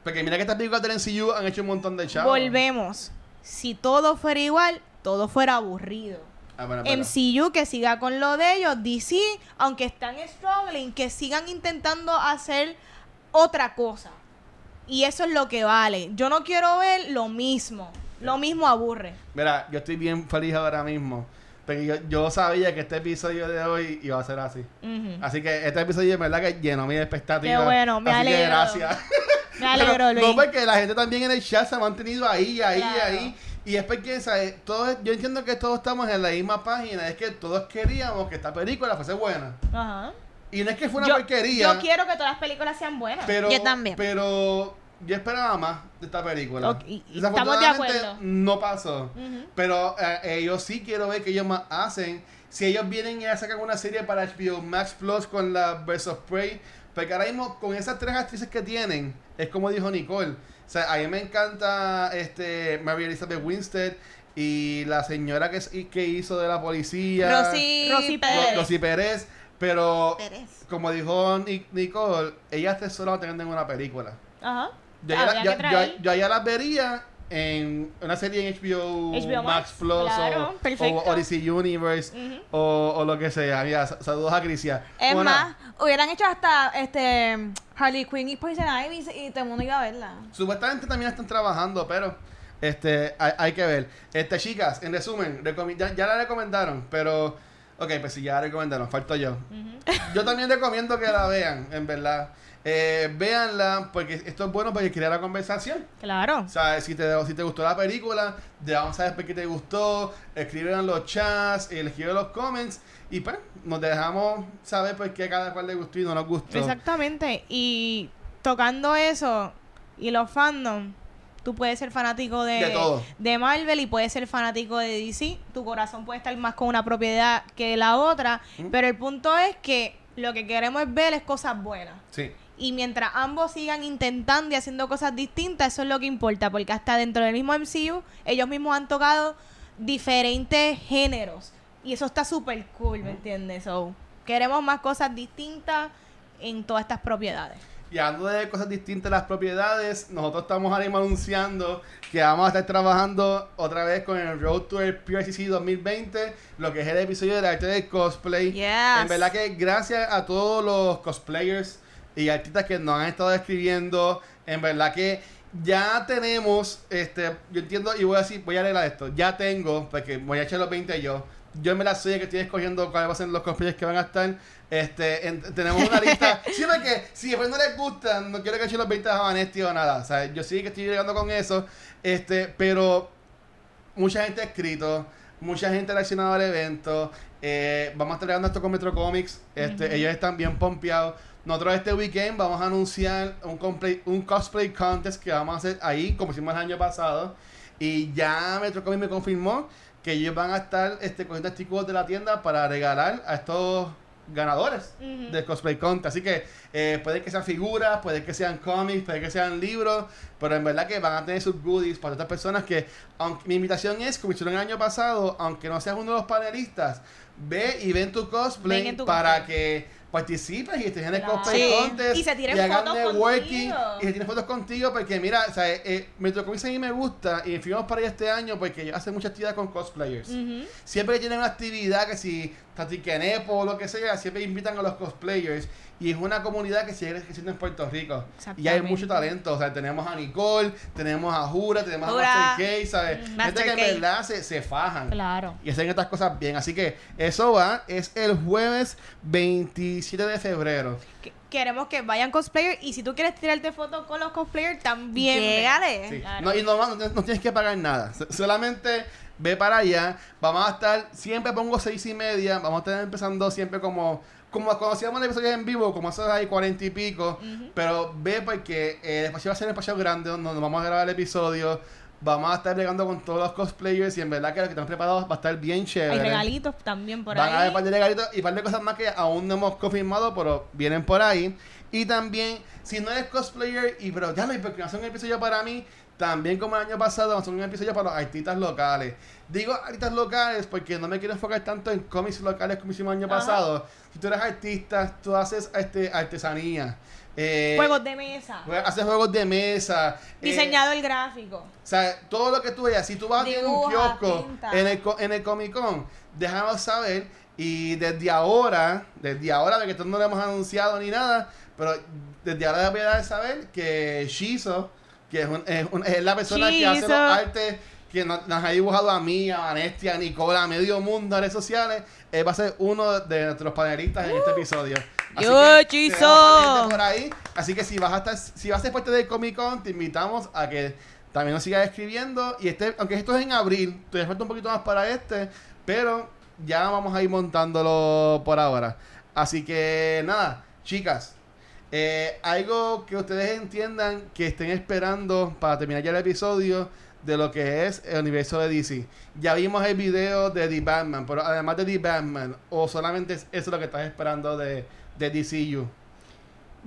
Porque mira que estas películas del MCU han hecho un montón de chavos. Volvemos. Si todo fuera igual, todo fuera aburrido. Ah, bueno, espera. MCU que siga con lo de ellos, DC, aunque están struggling, que sigan intentando hacer otra cosa. Y eso es lo que vale. Yo no quiero ver lo mismo. Lo mismo aburre. Mira, yo estoy bien feliz ahora mismo. Porque yo, yo sabía que este episodio de hoy iba a ser así. Así que este episodio, en verdad, que llenó mi expectativa. Qué bueno, me Así que alegro. gracias. Me alegro, Luis. No, porque la gente también en el chat se ha mantenido ahí, ahí, Claro. ahí. Y es porque, ¿sabes? Todos, yo entiendo que todos estamos en la misma página. Es que todos queríamos que esta película fuese buena. Ajá. Y no es que fue una Yo, porquería. yo quiero que todas las películas sean buenas. Pero, Yo también. Pero yo esperaba más de esta película. Ok, y- y estamos de Desafortunadamente, acuerdo. No pasó. Pero eh, yo sí quiero ver que ellos más hacen. Si ellos vienen y sacan una serie para HBO Max Plus con la of Prey. Porque ahora mismo, con esas tres actrices que tienen, es como dijo Nicole. O sea, a mí me encanta este Mary Elizabeth Winstead y la señora que, que hizo de la policía. Rosy, Rosy Ro- Pérez. Rosy Pérez. Pero, Pérez. como dijo Ni- Nicole, ellas tres solo tener en una película. Ajá. Yo, ya, yo- yo- ya las vería en una serie en HBO, HBO Max Max, Plus claro, o, Odyssey Universe o, o lo que sea. Mira, saludos a Crisia. Es Bueno, más, hubieran hecho hasta este Harley Quinn y Poison Ivy y todo el mundo iba a verla. Supuestamente también están trabajando, pero este hay, hay que ver. Este, chicas, en resumen, ya, ya la recomendaron, pero... Ok, pues si ya la recomendaron, falto yo. Ujú. Yo también recomiendo que la vean, en verdad. Eh, véanla, porque esto es bueno para crear la conversación. Claro. O sea, si te, si te gustó la película, te vamos a saber por qué te gustó. Escriben en los chats, eh, escriben en los comments. Y pues, nos dejamos saber por qué cada cual le gustó y no nos gustó. Exactamente. Y tocando eso y los fandom, tú puedes ser fanático de, De todo. de Marvel y puedes ser fanático de DC. Tu corazón puede estar más con una propiedad que la otra. Mm. Pero el punto es que lo que queremos es ver es cosas buenas. Sí. Y mientras ambos sigan intentando y haciendo cosas distintas, eso es lo que importa, porque hasta dentro del mismo MCU, ellos mismos han tocado diferentes géneros. Y eso está súper cool, ¿me entiendes? So, queremos más cosas distintas en todas estas propiedades. Y hablando de cosas distintas las propiedades, nosotros estamos ahora mismo anunciando que vamos a estar trabajando otra vez con el Road to el PRCC 2020, lo que es el episodio del arte del cosplay. Yes. En verdad que gracias a todos los cosplayers y artistas que nos han estado escribiendo, en verdad que ya tenemos, este, yo entiendo y voy a decir, voy a leer esto, ya tengo, porque voy a echar los 20 yo. Yo en verdad soy que estoy escogiendo cuáles van a ser los cosplayers que van a estar. Este, en- tenemos una lista. sí, porque si después no les gusta, no quiero que echen los 20 a Vanesti o nada. O sea, yo sí que estoy llegando con eso. Este, pero mucha gente ha escrito, mucha gente ha reaccionado al evento. eh, vamos a estar llegando esto con Metro Comics. Este, Ellos están bien pompeados. Nosotros este weekend vamos a anunciar un, cosplay, un cosplay contest que vamos a hacer ahí, como hicimos el año pasado. Y ya Metro Comics me confirmó que ellos van a estar este, cogiendo artículos de la tienda para regalar a estos ganadores Ujú. del cosplay contest. Así que eh, puede que sean figuras, puede que sean cómics, puede que sean libros, pero en verdad que van a tener sus goodies para estas personas que, aunque mi invitación es, como hicieron el año pasado, aunque no seas uno de los panelistas, ve y ven tu cosplay Ven en tu para cosplay. que participes y estés en el Claro. cosplay Sí. contest Y se tiren hagan fotos networking contigo. y se tiren fotos contigo porque mira, o sea, eh, eh, Metro Comics a mí me gusta y fuimos para allá este año porque ellos hacen mucha actividad con cosplayers. Siempre que tienen una actividad que si Tatiquenepo o lo que sea, siempre invitan a los cosplayers. Y es una comunidad que sigue creciendo en Puerto Rico. Y hay mucho talento. O sea, tenemos a Nicole, tenemos a Jura, tenemos Jura. a Master K, ¿sabes? Mm, Gente Master que K. en verdad se, se fajan. Claro. Y hacen estas cosas bien. Así que eso va, es el jueves 27 de febrero. Que- Queremos que vayan cosplayer y si tú quieres tirarte fotos con los cosplayers también. Llégale. Sí. Claro. No, y no, no, no tienes que pagar nada. So- Solamente ve para allá. Vamos a estar, siempre pongo seis y media. Vamos a estar empezando siempre como, como cuando hacíamos el episodio en vivo, como esos hay cuarenta y pico. Pero ve porque eh, el espacio va a ser un espacio grande donde nos vamos a grabar el episodio. Vamos a estar llegando con todos los cosplayers y en verdad que lo que están preparados va a estar bien chévere. Hay regalitos también por Van a haber ahí. un par de regalitos y un par de cosas más que aún no hemos confirmado, pero vienen por ahí. Y también, si no eres cosplayer y pero ya no, ¿y por qué no hacen un episodio para mí? También como el año pasado, vamos a hacer un episodio para los artistas locales. Digo artistas locales porque no me quiero enfocar tanto en cómics locales como hicimos el año Ajá. pasado. Si tú eres artista, tú haces este, artesanía. Eh, Juegos de mesa. Haces juegos de mesa. eh, Diseñador gráfico. o sea, todo lo que tú veas, si tú vas a tener un Dibuja, kiosco pinta. en el, en el Comic Con, déjanos saber. Y desde ahora, desde ahora, de que esto no lo hemos anunciado ni nada, pero desde ahora voy a dar a saber que Shizo, que es, un- es un- es la persona que hace los artes, que nos, nos ha dibujado a mí, a Vanesti, a Nicola, a medio mundo en redes sociales, él va a ser uno de nuestros panelistas en este episodio. Así Yo, que por ahí. Así que si vas a estar, si vas a ser parte del Comic Con, te invitamos a que también nos sigas escribiendo. Y este, aunque esto es en abril, todavía falta un poquito más para este, pero ya vamos a ir montándolo por ahora. Así que nada, chicas. Eh, algo que ustedes entiendan que estén esperando para terminar ya el episodio de lo que es el universo de DC. Ya vimos el video de The Batman, pero además de The Batman, o solamente es eso lo que estás esperando de, de DCU.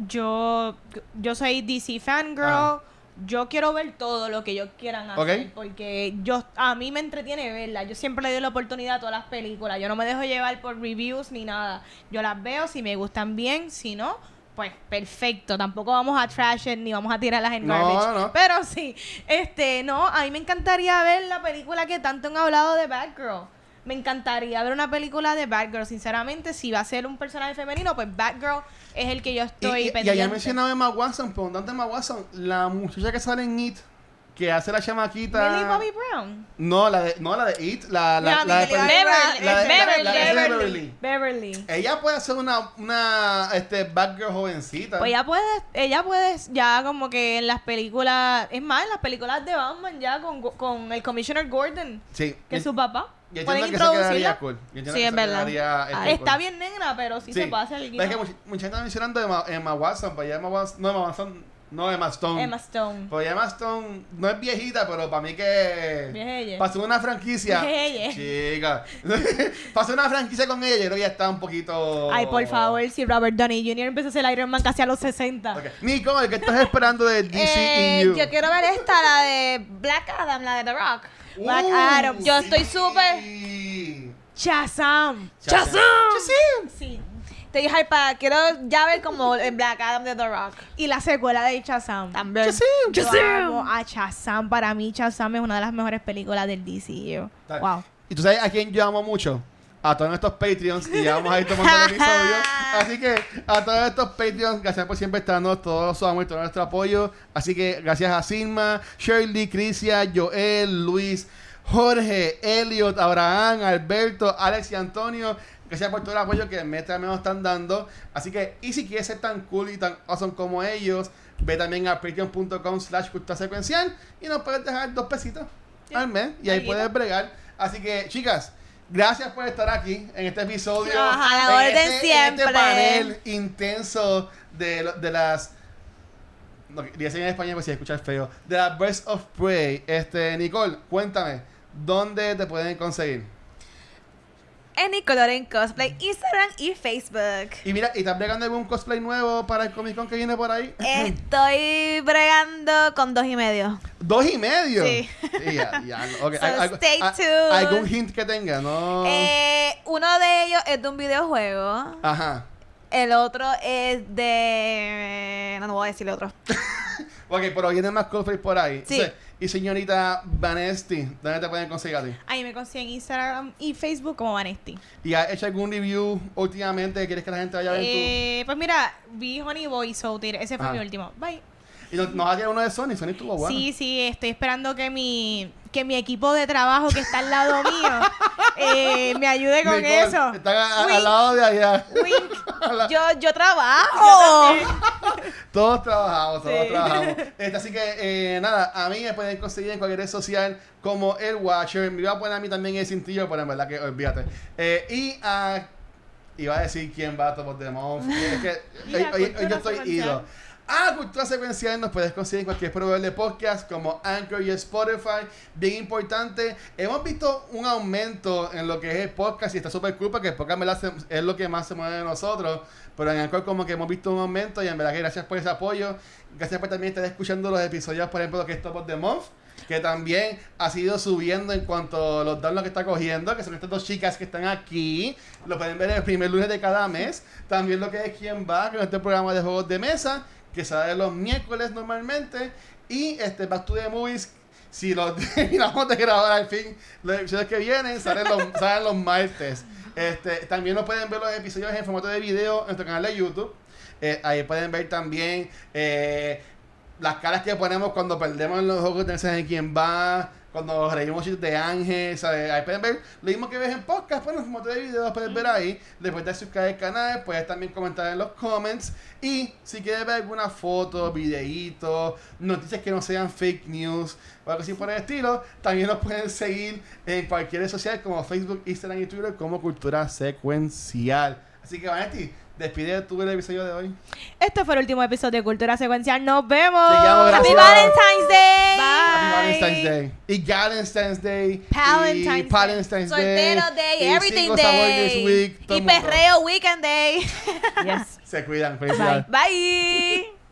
Yo, yo soy DC fangirl. Ajá. Yo quiero ver todo lo que ellos quieran hacer. Porque yo, a mí me entretiene verla. Yo siempre le doy la oportunidad a todas las películas. Yo no me dejo llevar por reviews ni nada. Yo las veo, si me gustan bien, si no, pues perfecto. Tampoco vamos a trash it, ni vamos a tirarlas en No, garbage. no. Pero sí, este, no, a mí me encantaría ver la película que tanto han hablado de Batgirl. Me encantaría ver una película de Batgirl. Sinceramente, si va a ser un personaje femenino, pues Batgirl es el que yo Y, estoy y, y pendiente. allá mencionaba Emma Watson, preguntando a Emma Watson, la muchacha que sale en It, que hace la chamaquita. Millie Bobby Brown. No, la de, no, la de It, la, la, Ya, la de Beverly, la de- Beverly, la de Beverly, Beverly. Ella puede ser una, una este, Batgirl jovencita. Pues ella puede, ella puede ya como que en las películas, es más, en las películas de Batman ya con, con el Commissioner Gordon, sí. que es su papá. Yo Pueden introducirla. cool. Sí, es verdad. este, Está cool. bien negra, pero sí, Sí. se puede hacer el es que mucha, gente está mencionando Emma, Emma Watson, pero ya Emma Watson, no Emma Watson, no Emma Stone. Emma Stone. Pues Emma Stone no es viejita, pero para mí que pasó una franquicia. Viejella. Chica. pasó una franquicia con ella y creo que ya está un poquito. Ay, por favor, si Robert Downey Jr. empezó a ser Iron Man casi a los 60. Ok. Nico, ¿qué estás esperando de DCEU? Eh, yo quiero ver esta, la de Black Adam, la de The Rock. Black Uh, Adam. Yo estoy súper- sí. Shazam. Shazam. Sí. Estoy hypa, quiero ya ver como en Black Adam de The Rock. Y la secuela de Shazam. También. Yo amo a Shazam. Para mí, Shazam es una de las mejores películas del DCU. Dale. Wow. ¿Y tú sabes a quién yo amo mucho? A todos estos Patreons y ya vamos a ir tomando el episodio. Así que a todos estos Patreons, gracias por siempre estar dando todo su amor y todo nuestro apoyo. Así que gracias a Silma, Shirley, Crisia, Joel, Luis, Jorge, Elliot, Abraham, Alberto, Alex y Antonio. Gracias por todo el apoyo que me también nos están dando. Así que, y si quieres ser tan cool y tan awesome como ellos, ve también a patreon.com slash cultura secuencial y nos puedes dejar dos pesitos. al mes y ahí puedes bregar. Así que, chicas, gracias por estar aquí en este episodio. Ajá, a la en orden este- en siempre. Este panel intenso de, las. No, en español, pues si escuchas feo. De las Birds of Prey. Este, Nicole, cuéntame, ¿dónde te pueden conseguir? En Nicolor en Cosplay, Instagram y Facebook. Y mira, ¿y estás bregando algún cosplay nuevo para el Comic Con que viene por ahí? Estoy bregando con dos y medio. Dos y medio. Sí. Ya, ya, ok. So, algo- stay a- tuned. ¿Algún hint que tenga? No. Eh, uno de ellos es de un videojuego. Ajá. El otro es de. No, no voy a decir el otro. Ok, pero viene más cosplay por ahí. Sí. Y señorita Vanesti, ¿dónde te pueden conseguir a ti? Ahí me consiguen Instagram y Facebook como Vanesti. ¿Y has hecho algún review últimamente? ¿Quieres que la gente vaya a ver Eh, pues mira, vi Honey Boy, so tir- ese fue Ah. mi último. Bye. ¿Y no- nos ha uno de Sony? Sony estuvo bueno. Sí, sí, estoy esperando que mi, que mi equipo de trabajo que está al lado mío eh, me ayude con Nicole, eso. Están a- a- Wink. al lado de allá. Wink. Yo, yo trabajo. Todos trabajamos, todos Sí. trabajamos. Este, así que, eh, nada, a mí me pueden conseguir en cualquier red social como El Watcher. Me iba a poner a mí también el cintillo, pero en verdad que olvídate. Eh, y a... Iba a decir quién va a Top of the Month. Es que hoy, yo estoy ido. A Cultura Secuencial nos puedes conseguir en cualquier proveedor de podcast como Anchor y Spotify. Bien importante. Hemos visto un aumento en lo que es el podcast y está súper cool porque el podcast verdad se- es lo que más se mueve de nosotros. Pero en Anchor como que hemos visto un aumento y en verdad que gracias por ese apoyo. Gracias por también estar escuchando los episodios, por ejemplo, lo que es Top of the Month. Que también ha sido subiendo en cuanto a los downloads que está cogiendo, que son estas dos chicas que están aquí. Lo pueden ver el primer lunes de cada mes. También lo que es Quién Va, que es este programa de juegos de mesa, que sale los miércoles normalmente. Y este Back to Movies, si lo terminamos de grabar al fin, los episodios que vienen salen los, salen los martes. Este, también nos pueden ver los episodios en formato de video en nuestro canal de YouTube. Eh, ahí pueden ver también eh, las caras que ponemos cuando perdemos los juegos de quién va, cuando reímos chistes de Ángel, ¿sabes? Ahí pueden ver lo que ves en podcast, pues en formato de video, los puedes ver ahí. Después de suscribir al canal, puedes también comentar en los comments. Y si quieres ver alguna foto, videíto, noticias que no sean fake news o algo así por el estilo, también nos pueden seguir en cualquier red social como Facebook, Instagram y Twitter como Cultura Secuencial. Así que, Vanetti, despide tú el episodio de hoy. Este fue el último episodio de Cultura Secuencial. ¡Nos vemos! Happy. Valentine's Day. Happy Bye. Valentine's Day. Y Galentine's Day. Palentine's y Day. Palentine's Soltero Day. Day, y Everything Day. Week, Y perreo Weekend Day. Yes. Se cuidan. Felicidades. Bye.